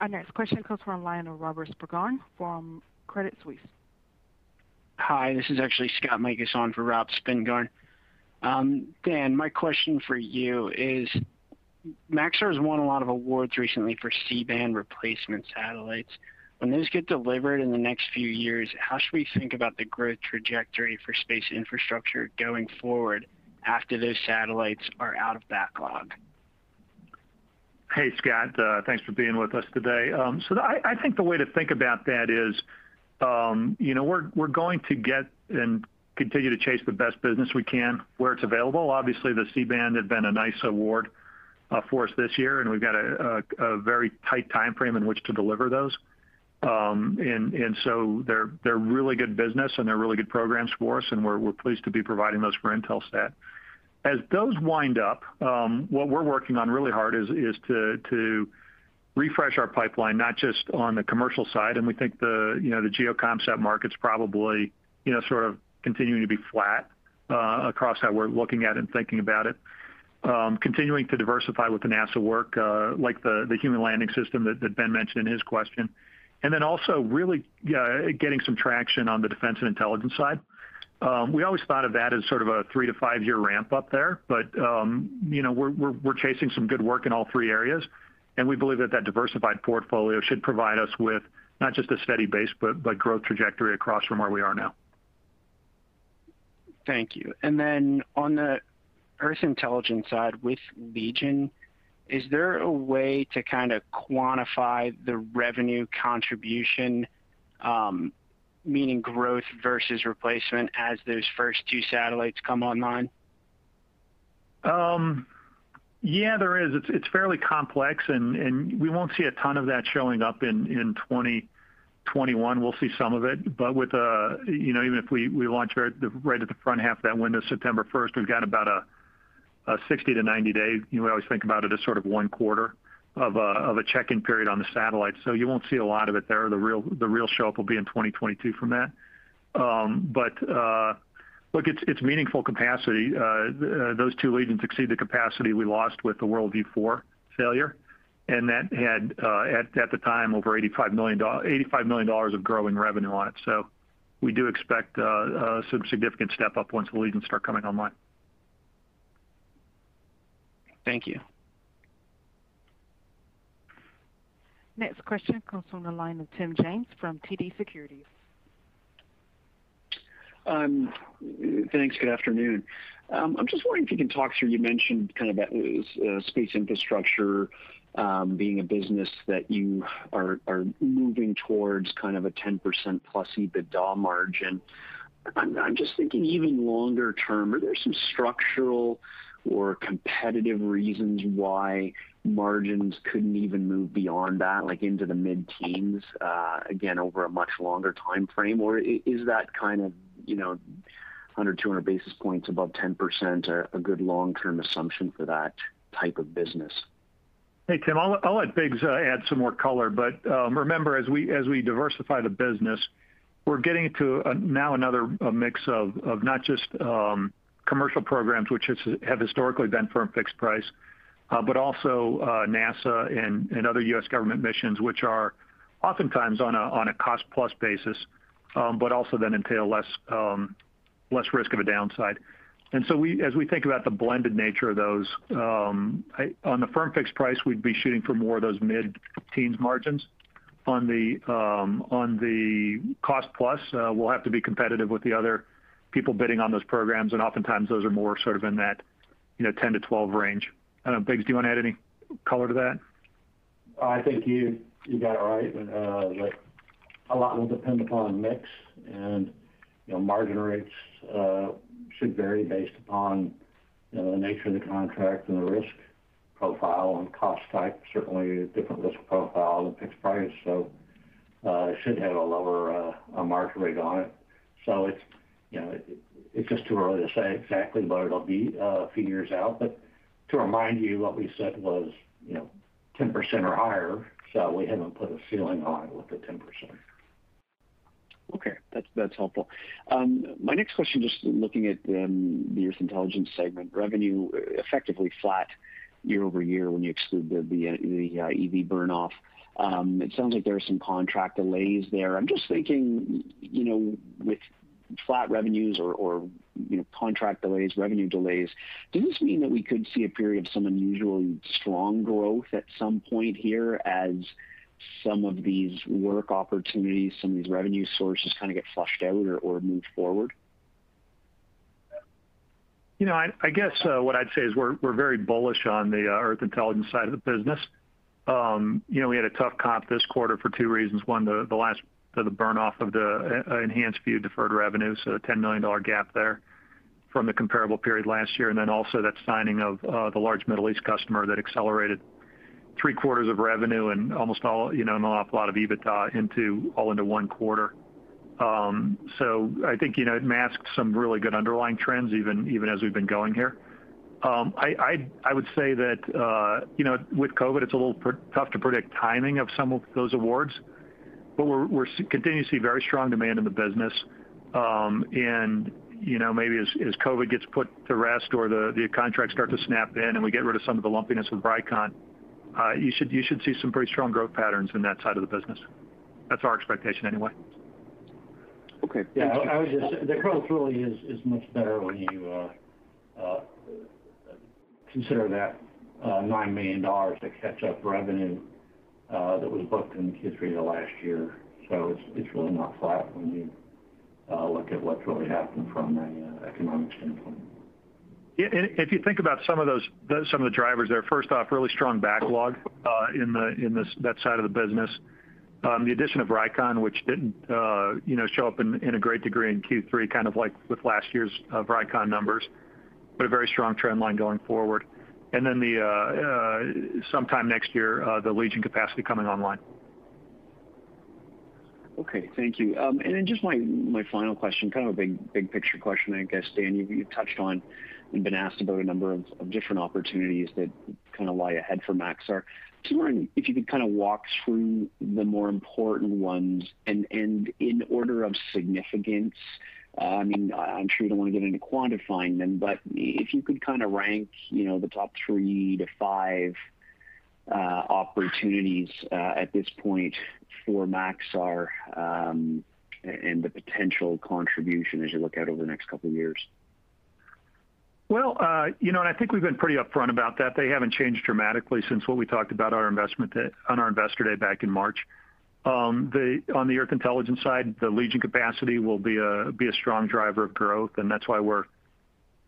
A: Our next question comes from the line of Robert Spingarn from Credit Suisse.
F: Hi, this is actually Scott Mikus on for Rob Spingarn. Um, Dan, my question for you is, Maxar has won a lot of awards recently for C-band replacement satellites. When those get delivered in the next few years, how should we think about the growth trajectory for space infrastructure going forward after those satellites are out of backlog?
C: Hey, Scott. Uh, thanks for being with us today. Um, so I think the way to think about that is Um, we're we're going to get and continue to chase the best business we can where it's available. Obviously, the C-band had been a nice award uh, for us this year, and we've got a very tight timeframe in which to deliver those. Um and so they're really good business, and they're really good programs for us, and we're pleased to be providing those for Intelsat. As those wind up, um, what we're working on really hard is to refresh our pipeline, not just on the commercial side, and we think the you know, the GEO comm market's probably you know, sort of continuing to be flat uh, across how we're looking at and thinking about it. Um, continuing to diversify with the NASA work, uh, like the the Human Landing System that Ben mentioned in his question. And then also really getting some traction on the defense and intelligence side. Um, we always thought of that as sort of a three to five-year ramp up there. But, um, you know, we're we're chasing some good work in all three areas, and we believe that that diversified portfolio should provide us with not just a steady base, but growth trajectory across from where we are now.
F: Thank you. And then on the Earth Intelligence side with Legion, is there a way to kind of quantify the revenue contribution, um, meaning growth versus replacement as those first two satellites come online?
C: Um, Yeah, there is. It's it's fairly complex, and we won't see a ton of that showing up in 2021. We'll see some of it. But with uh you know, even if we launch right at the front half of that window, September 1st, we've got about a 60 to 90 day. You know, we always think about it as sort of one quarter of a of a check-in period on the satellite. So you won't see a lot of it there. The real the real show-up will be in 2022 from that. Look, it's meaningful capacity. Uh, uh, those two Legions exceed the capacity we lost with the WorldView 4 failure, and that had, uh at the time, over $85 million of growing revenue on it. So we do expect uh, some significant step-up once the Legions start coming online.
F: Thank you.
A: Next question comes from the line of Tim James from TD Securities.
G: Um, thanks. Good afternoon. Um, I'm just wondering if you can talk through, you mentioned kind of uh, uh, space infrastructure um, being a business that you are moving towards kind of a 10% plus EBITDA margin. I'm just thinking even longer term, are there some structural or competitive reasons why margins couldn't even move beyond that, like into the mid-teens, uh, again, over a much longer timeframe? Or is that kind of 100, 200 basis points above 10% a good long-term assumption for that type of business?
C: Hey, Tim, I'll let Biggs uh, add some more color. But um, remember, as we diversify the business, we're getting to now another mix of not just um, commercial programs, which have historically been firm fixed price, uh, but also uh, NASA and other U.S. government missions, which are oftentimes on a cost-plus basis, Um, but also then entail um, less risk of a downside. And so we as we think about the blended nature of those, um, on the firm fixed price, we'd be shooting for more of those mid-teens margins. On the cost-plus, uh, we'll have to be competitive with the other people bidding on those programs, and oftentimes those are more sort of in that 10 to 12 range. I don't know, Biggs, do you want to add any color to that?
D: I think you got it right. Uh, A lot will depend upon mix, and you know, margin rates uh, should vary based upon you know, the nature of the contract and the risk profile and cost type. Certainly, a different risk profile than fixed price. So uh, it should have a lower uh, margin rate on it. So it's you know, it's just too early to say exactly what it'll be a few years out. But to remind you, what we said was you know, 10% or higher, so we haven't put a ceiling on it with the 10%.
G: Okay. That's helpful. Um, my next question, just looking at um, the Earth Intelligence segment, revenue uh, effectively flat year-over-year when you exclude the EV uh, uh, burn-off. Um, it sounds like there are some contract delays there. I'm just thinking, you know, with flat revenues or you know, contract delays, revenue delays, does this mean that we could see a period of some unusually strong growth at some point here as some of these work opportunities, some of these revenue sources kind of get flushed out or move forward?
C: You know, I guess uh, what I'd say is we're very bullish on the uh, Earth Intelligence side of the business. Um, you know, we had a tough comp this quarter for two reasons. One, the last burn-off of the uh, EnhancedView deferred revenue, so a $10 million gap there from the comparable period last year. And then also that signing of the large Middle East customer that accelerated three quarters of revenue and almost all, you know, an awful lot of EBITDA into all into one quarter. Um, so I think you know, it masks some really good underlying trends even even as we've been going here. Um I would I would say that uh you know with COVID, it's a little tough to predict timing of some of those awards, but we're we're continuing to see very strong demand in the business. Um and, you know, maybe as COVID gets put to rest or the contracts start to snap in and we get rid of some of the lumpiness with Vricon, Uh, you should see some pretty strong growth patterns in that side of the business. That's our expectation anyway.
G: Okay.
D: Yeah. The growth really is much better when you uh, uh, consider that $9 million to catch up revenue that was booked in Q3 of last year. So it's really not flat when you look at what's really happened from an economic standpoint.
C: If you think about some of the drivers there, first off, really strong backlog uh, in that side of the business. Um, the addition of Vricon, which didn't uh, show up in a great degree in Q3, kind of like with last year's uh, Vricon numbers, but a very strong trend line going forward. And then sometime next year, the Legion capacity coming online.
G: Okay. Thank you. Um and then just my final question, kind of a big picture question, I guess, Dan, you've touched on and been asked about a number of different opportunities that kind of lie ahead for Maxar. Just wondering if you could kind of walk through the more important ones and and in order of significance. Uh, I mean, I'm sure you don't want to get into quantifying them, but if you could kind of rank you know, the top three to five uh, opportunities uh, at this point for Maxar, um, and the potential contribution as you look out over the next couple of years.
C: Well, you know, and I think we've been pretty upfront about that. They haven't changed dramatically since what we talked about our investment on our Investor Day back in March. On the Earth Intelligence side, the Legion capacity will be uh be a strong driver of growth, and that's why we're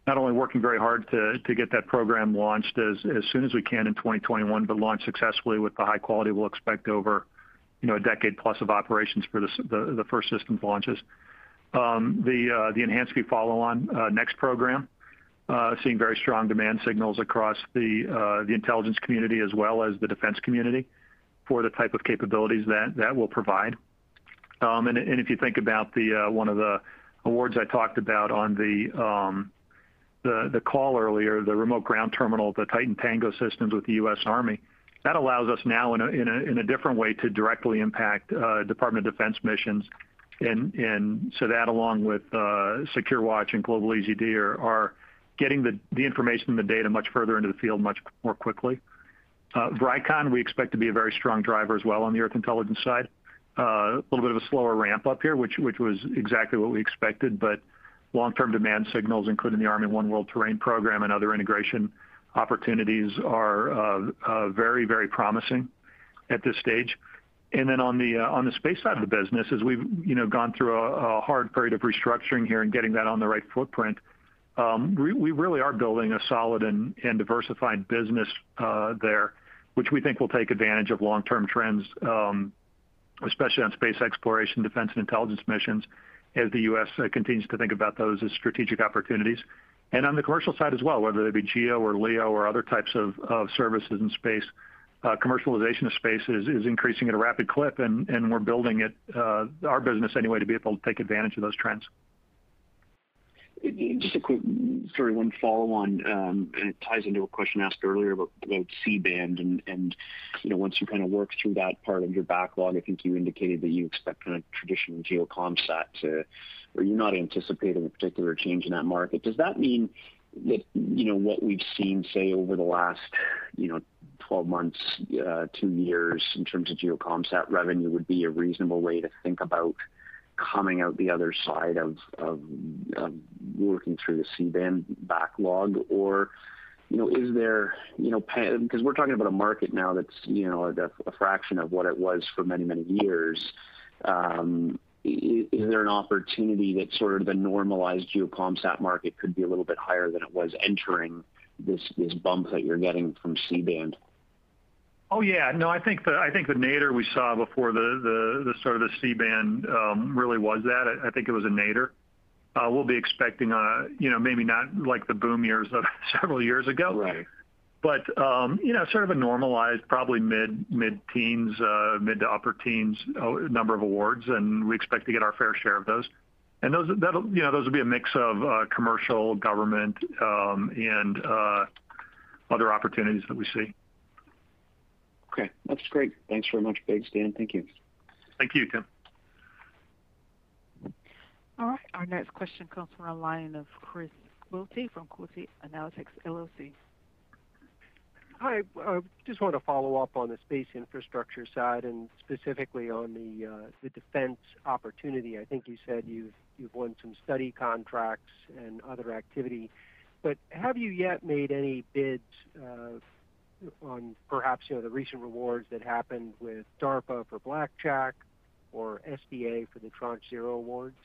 C: not only working very hard to to get that program launched as soon as we can in 2021, but launch successfully with the high quality we'll expect over you know, a decade plus of operations for the first systems launches. Um the EnhancedView follow-on next program, Uh, seeing very strong demand signals across uh, the intelligence community as well as the defense community for the type of capabilities that will provide. Um, and if you think about uh, one of the awards I talked about on um, the call earlier, the remote ground terminal, the Titan Tango systems with the U.S. Army, that allows us now in a different way to directly impact Department of Defense missions. And and so that along with SecureWatch and Global EGD are getting the information and the data much further into the field much more quickly. Uh, Vricon, we expect to be a very strong driver as well on the Earth Intelligence side. Uh, a little bit of a slower ramp-up here, which was exactly what we expected, but long-term demand signals, including the Army One World Terrain program and other integration opportunities are uh, very very promising at this stage. And then on the uh on the space side of the business, as we've you know gone through a hard period of restructuring here and getting that on the right footprint, Um, we really are building a solid and diversified business uh, there, which we think will take advantage of long-term trends, um, especially on space exploration, defense, and intelligence missions as the U.S. Uh, continues to think about those as strategic opportunities. And on the commercial side as well, whether they be GEO or LEO or other types of services in space, uh, commercialization of space is increasing at a rapid clip, and we're building it uh our business anyway to be able to take advantage of those trends.
G: Just a quick, sorry, one follow-on, um, and it ties into a question asked earlier about C-band and you know, once you kind of work through that part of your backlog, I think you indicated that you expect kind of traditional GEO commsat to, or you're not anticipating a particular change in that market. Does that mean that you know, what we've seen, say, over the last you know, 12 months, uh, two years in terms of GEO commsat revenue would be a reasonable way to think about coming out the other side of working through the C-band backlog? Or, you know, is there, you know, because we're talking about a market now that's, you know, a fraction of what it was for many, many years. Um, is there an opportunity that sort of the normalized GEO commsat market could be a little bit higher than it was entering this bump that you're getting from C-band?
C: Oh, yeah. No, I think the nadir we saw before the start of the C-band um, really was that. I think it was a nadir. Uh, we'll be expecting, uh, you know, maybe not like the boom years of [LAUGHS] several years ago.
G: Right.
C: But um, you know, sort of a normalized, probably mid-teens, uh, mid to upper teens number of awards, and we expect to get our fair share of those. And those that'll you know, those will be a mix of commercial, government, um, and other opportunities that we see.
G: Okay. That's great. Thanks very much, Biggs, Dan. Thank you.
C: Thank you, Tim.
A: All right. Our next question comes from the line of Chris Quilty from Quilty Analytics LLC.
H: Hi. I just want to follow up on the space infrastructure side and specifically on the uh, defense opportunity. I think you said you've won some study contracts and other activity. But have you yet made any bids uh, on perhaps, you know, the recent rewards that happened with DARPA for Blackjack or SDA for the Tranche 0 awards?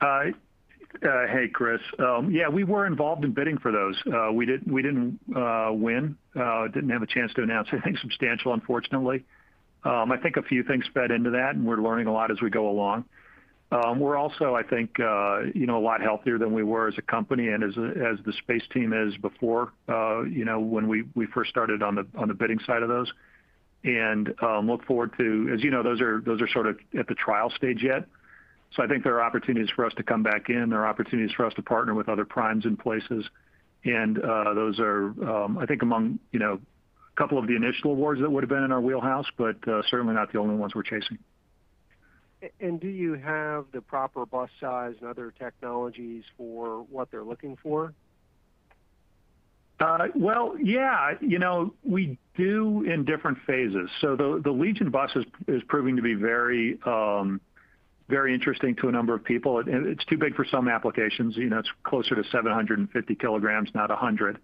C: Uh, uh, hey, Chris. Um, yeah, we were involved in bidding for those. Uh, we didn't win. Didn't have a chance to announce [LAUGHS] anything substantial, unfortunately. Um, I think a few things fed into that, and we're learning a lot as we go along. Um, we're also, I think, uh, you know, a lot healthier than we were as a company and as as the space team is before, uh, you know, when we first started on the on the bidding side of those. And um look forward to. As you know, those are those are sort of at the trial stage yet. So I think there are opportunities for us to come back in. There are opportunities for us to partner with other primes in places. And uh those are, um, I think among, you know, a couple of the initial awards that would have been in our wheelhouse, but uh, certainly not the only ones we're chasing.
H: And do you have the proper bus size and other technologies for what they're looking for?
C: Uh, well, yeah. You know, we do in different phases. So the the Legion bus is proving to be very um, very interesting to a number of people. It's too big for some applications. You know, it's closer to 750 kilograms, not 100.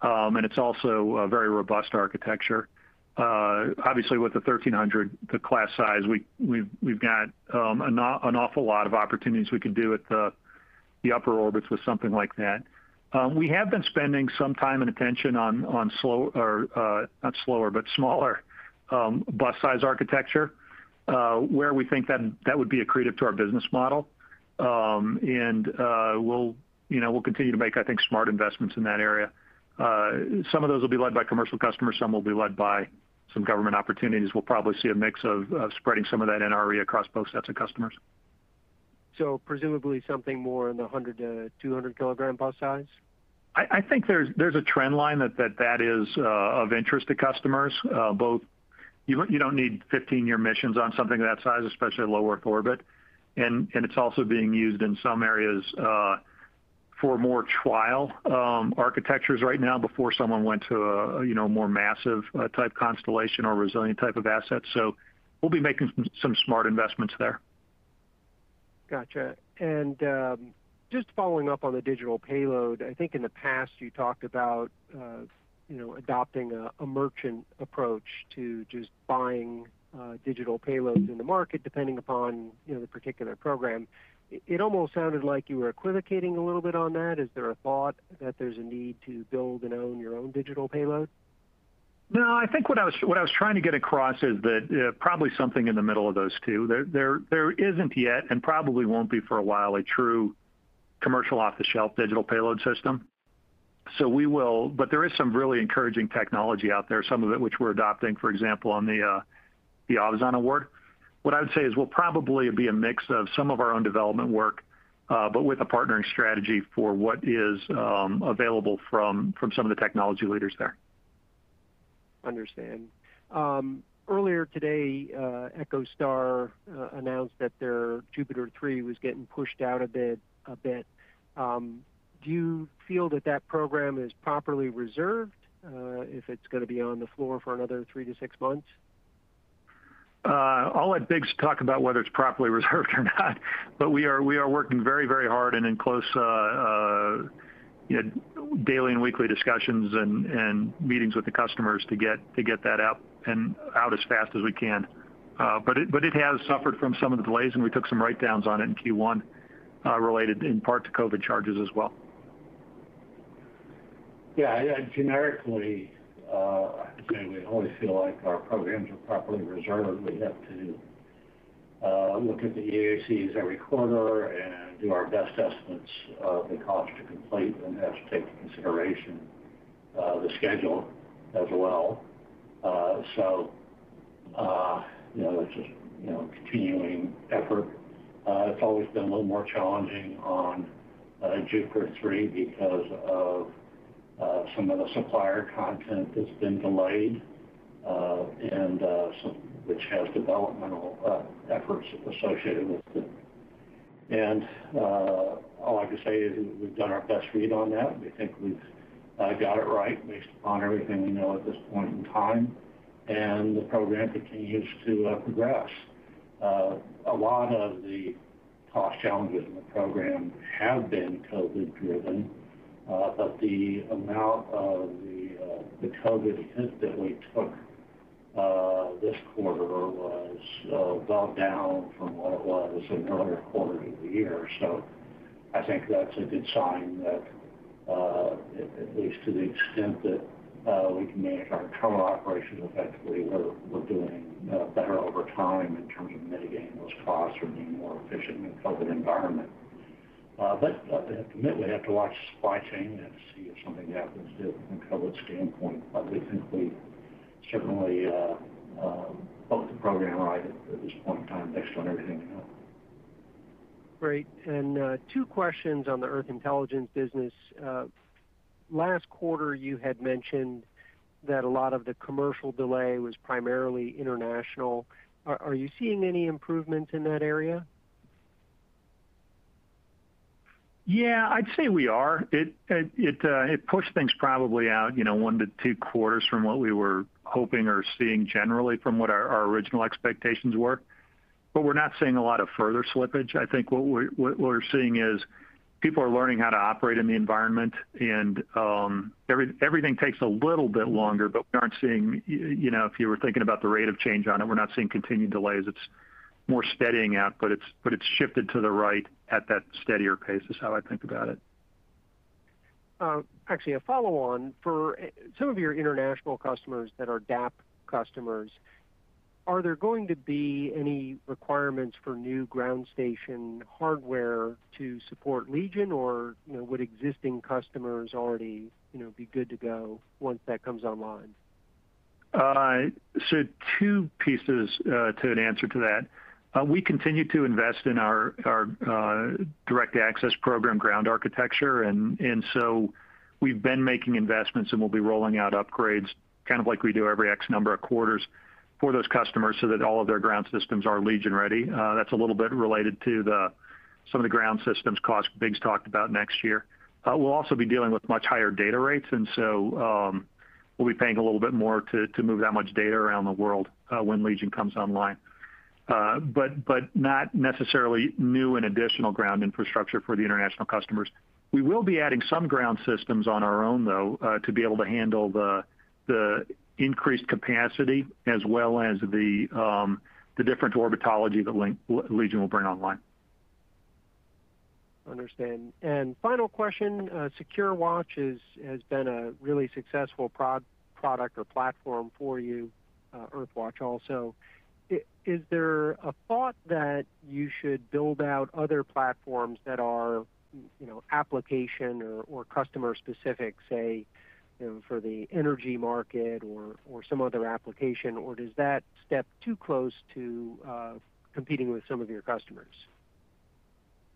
C: Um, and It's also a very robust architecture. Uh, obviously, with the 1,300, the class size, we've got um, an awful lot of opportunities we could do at the upper orbits with something like that. Um, we have been spending some time and attention on slow or uh not slower but smaller um, bus size architecture, uh, where we think that would be accretive to our business model. And uh, we'll continue to make, I think, smart investments in that area. Some of those will be led by commercial customers, some will be led by some government opportunities. We'll probably see a mix of spreading some of that NRE across both sets of customers.
H: So presumably something more in the 100-200 kg bus size?
C: I think there's a trend line that that is uh, of interest to customers. Uh, both you don't need 15-year missions on something that size, especially low Earth orbit. And and it's also being used in some areas uh, for more trial um, architectures right now before someone went to a you know more massive uh, type constellation or resilient type of asset. So we'll be making some smart investments there.
H: Gotcha. And um just following up on the digital payload, I think in the past you talked about, uh, you know, adopting a merchant approach to just buying uh, digital payloads in the market depending upon, you know, the particular program. It almost sounded like you were equivocating a little bit on that. Is there a thought that there's a need to build and own your own digital payload?
C: No, I think what I was what I was trying to get across is that uh, probably something in the middle of those two. There there There isn't yet, and probably won't be for a while, a true commercial off-the-shelf digital payload system. So we will, but there is some really encouraging technology out there, some of it which we're adopting, for example, on the uh, the Ovzon award. What I would say is we'll probably be a mix of some of our own development work, uh, but with a partnering strategy for what is um, available from some of the technology leaders there.
H: Understand. Um, earlier today, uh, EchoStar uh, announced that their JUPITER 3 was getting pushed out a bit. Um, do you feel that that program is properly reserved, if it's gonna be on the floor for another three to six months?
C: Uh, I'll let Biggs talk about whether it's properly [LAUGHS] reserved or not, but we are working very very hard and in close uh, uh, daily and weekly discussions and meetings with the customers to get that out and out as fast as we can. Uh but it but it has suffered from some of the delays, and we took some write-downs on it in Q1, related in part to COVID charges as well.
D: Yeah. Generically, Uh, I'd say we always feel like our programs are properly reserved. We have to uh, look at the EACs every quarter and do our best estimates of the cost to complete and have to take into consideration uh, the schedule as well. So, you know, it's just a continuing effort. It's always been a little more challenging on Jupiter 3 because of Uh, some of the supplier content that's been delayed, uh, and uh, which has developmental efforts associated with it. And uh all I can say is we've done our best read on that. We think we've got it right based upon everything we know at this point in time, and the program continues to progress. A lot of the cost challenges in the program have been COVID driven, Uh, but the amount of uh, the COVID hit that we took uh, this quarter was well down from what it was in earlier quarters of the year. So I think that's a good sign that, at least to the extent that we can manage our internal operations effectively, we're we're doing better over time in terms of mitigating those costs or being more efficient in a COVID environment. Uh, I uh, have admit, we have to watch the supply chain and see if something happens from a COVID standpoint. But we think we certainly uh, um, booked the program right at this point in time based on everything we know.
H: Great. Two questions on the Earth Intelligence business. Last quarter, you had mentioned that a lot of the commercial delay was primarily international. Are you seeing any improvements in that area?
C: Yeah, I'd say we are. It uh, it pushed things probably out you know, one to two quarters from what we were hoping or seeing generally from what our original expectations were. But we're not seeing a lot of further slippage. I think what we're what we're seeing is people are learning how to operate in the environment, and um, everything takes a little bit longer, but we aren't seeing, you know, if you were thinking about the rate of change on it, we're not seeing continued delays. It's more steadying out, but it's shifted to the right at that steadier pace is how I think about it.
H: Uh, actually, a follow-on. For eh, some of your international customers that are DAP customers, are there going to be any requirements for new ground station hardware to support Legion, or would existing customers already be good to go once that comes online?
C: Uh, so Two pieces uh, to an answer to that. Uh, we continue to invest in our uh direct access program ground architecture. And so we've been making investments, and we'll be rolling out upgrades, kind of like we do every X number of quarters for those customers so that all of their ground systems are Legion ready. Uh, that's a little bit related to the some of the ground systems cost Biggs talked about next year. Uh, we'll also be dealing with much higher data rates. And so um, we'll be paying a little bit more to move that much data around the world when Legion comes online. Uh, but not necessarily new and additional ground infrastructure for the international customers. We will be adding some ground systems on our own, though, uh, to be able to handle the increased capacity as well as the um, different orbitology that Legion will bring online.
H: Understand. And final question. Uh, SecureWatch has been a really successful product or platform for you, Earthwatch also. Is there a thought that you should build out other platforms that are you know, application or or customer specific, say, for the energy market or or some other application, or does that step too close to uh, competing with some of your customers?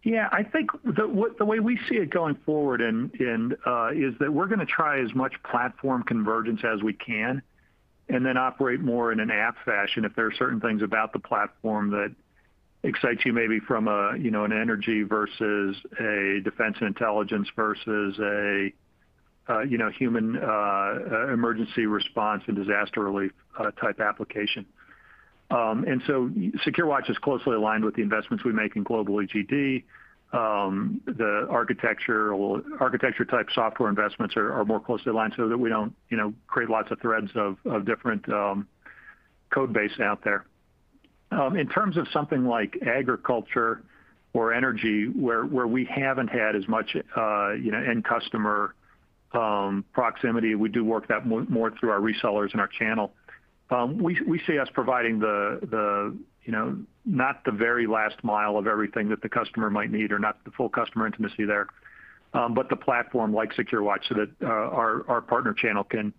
C: Yeah, I think the the way we see it going forward and and uh, is that we're going to try as much platform convergence as we can, and then operate more in an app fashion if there are certain things about the platform that excite you, maybe from a you know an energy versus a defense and intelligence versus a uh you know human emergency response and disaster relief type application. Um and so SecureWatch is closely aligned with the investments we make in global EGD. Um, the architecture type software investments are more closely aligned so that we don't create lots of threads of different um, code base out there. Um, in terms of something like agriculture or energy, where we haven't had as much uh, end customer proximity, we do work that more through our resellers and our channel. We see us providing not the very last mile of everything that the customer might need or not the full customer intimacy there, um, but the platform like SecureWatch so that uh, our partner channel can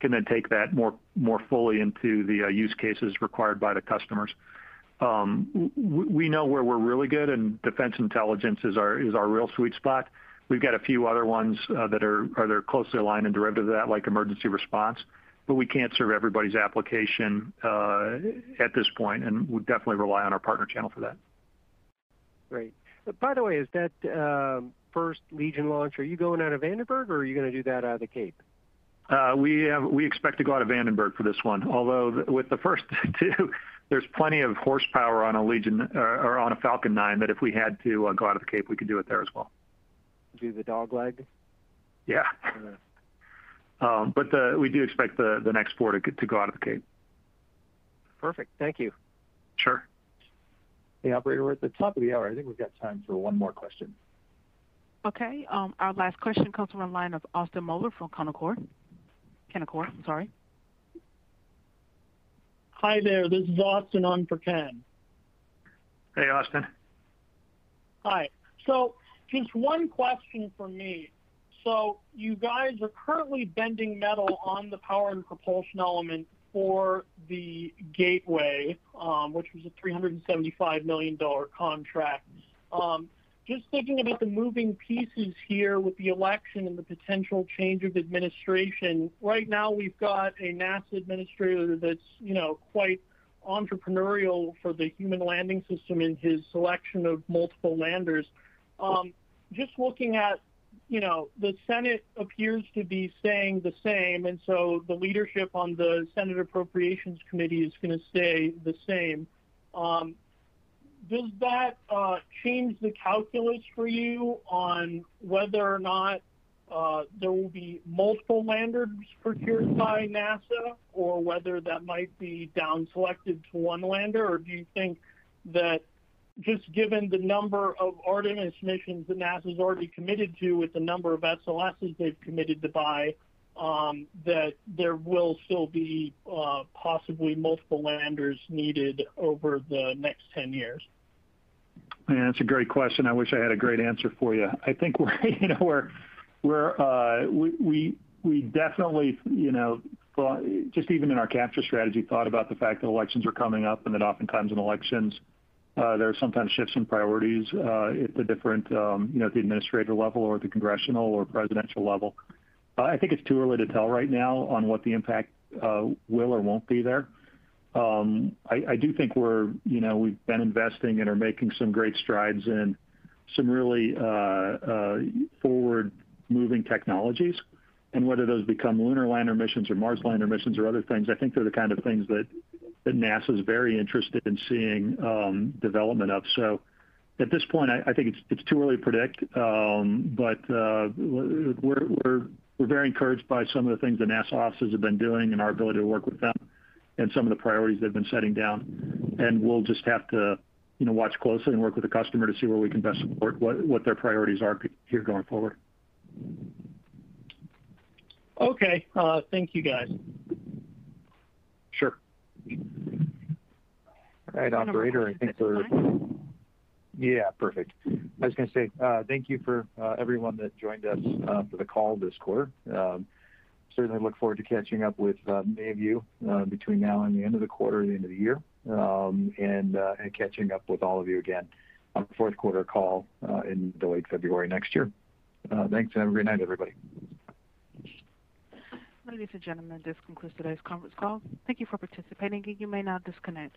C: can then take that more more fully into the uh, use cases required by the customers. Um, we know where we're really good, and defense intelligence is our is our real sweet spot. We've got a few other ones uh, that are closely aligned and derivative of that, like emergency response, but we can't serve everybody's application uh, at this point, and we definitely rely on our partner channel for that.
H: Great. Uh, by the way, is that um, first Legion launch, are you going out of Vandenberg, or are you going to do that out of the Cape?
C: Uh, we expect to go out of Vandenberg for this one. Although with the first [LAUGHS] two, there's plenty of horsepower on a Legion or on a Falcon 9 that if we had to go out of the Cape, we could do it there as well.
H: Do the dog leg?
C: Yeah. Um, but uh, we do expect the next four to go out of the Cape.
H: Perfect. Thank you.
C: Sure.
B: Hey, operator, we're at the top of the hour. I think we've got time for one more question.
A: Okay. Um, our last question comes from the line of Austin Moeller from Canaccord. Canaccord, sorry.
I: Hi there. This is Austin on for Ken.
C: Hey, Austin.
I: Hi. So just one question from me. So you guys are currently bending metal on the power and propulsion element for the Gateway, um, which was a $375 million contract. Um, just thinking about the moving pieces here with the election and the potential change of administration. Right now, we've got a NASA administrator that's you know quite entrepreneurial for the Human Landing System in his selection of multiple landers. Um, just looking at the Senate appears to be saying the same, and so the leadership on the Senate Appropriations Committee is going to stay the same. Um, does that uh, change the calculus for you on whether or not uh, there will be multiple landers procured by NASA, or whether that might be down selected to one lander? Or do you think that just given the number of Artemis missions that NASA's already committed to with the number of SLSs they've committed to buy, um, that there will still be uh, possibly multiple landers needed over the next 10 years?
C: Yeah, that's a great question. I wish I had a great answer for you. I think [LAUGHS] uh, we definitely, you know, thought, just even in our capture strategy, thought about the fact that elections are coming up and that oftentimes in elections, Uh, there are sometimes shifts in priorities uh, at the different, um, you know, at the administrative level or the congressional or presidential level. Uh, I think it's too early to tell right now on what the impact will or won't be there. Um, I do think we're, you know, we've been investing and are making some great strides in some really forward-moving technologies. And whether those become lunar lander missions or Mars lander missions or other things, I think they're the kind of things that NASA is very interested in seeing um, development of. So at this point, I think it's too early to predict. Um, but uh, we're very encouraged by some of the things the NASA offices have been doing and our ability to work with them and some of the priorities they've been setting down. And we'll just have to watch closely and work with the customer to see where we can best support what their priorities are here going forward.
I: Okay. Uh, thank you, guys.
B: All right, operator. I think we're. Yeah, perfect. I was going to say uh, thank you for uh, everyone that joined us uh, for the call this quarter. Um, certainly look forward to catching up with many of you between now and the end of the quarter, the end of the year, um, and catching up with all of you again on the fourth quarter call in the late February next year. Thanks, and have a great night, everybody.
A: Ladies and gentlemen, this concludes today's conference call. Thank you for participating. and You may now disconnect.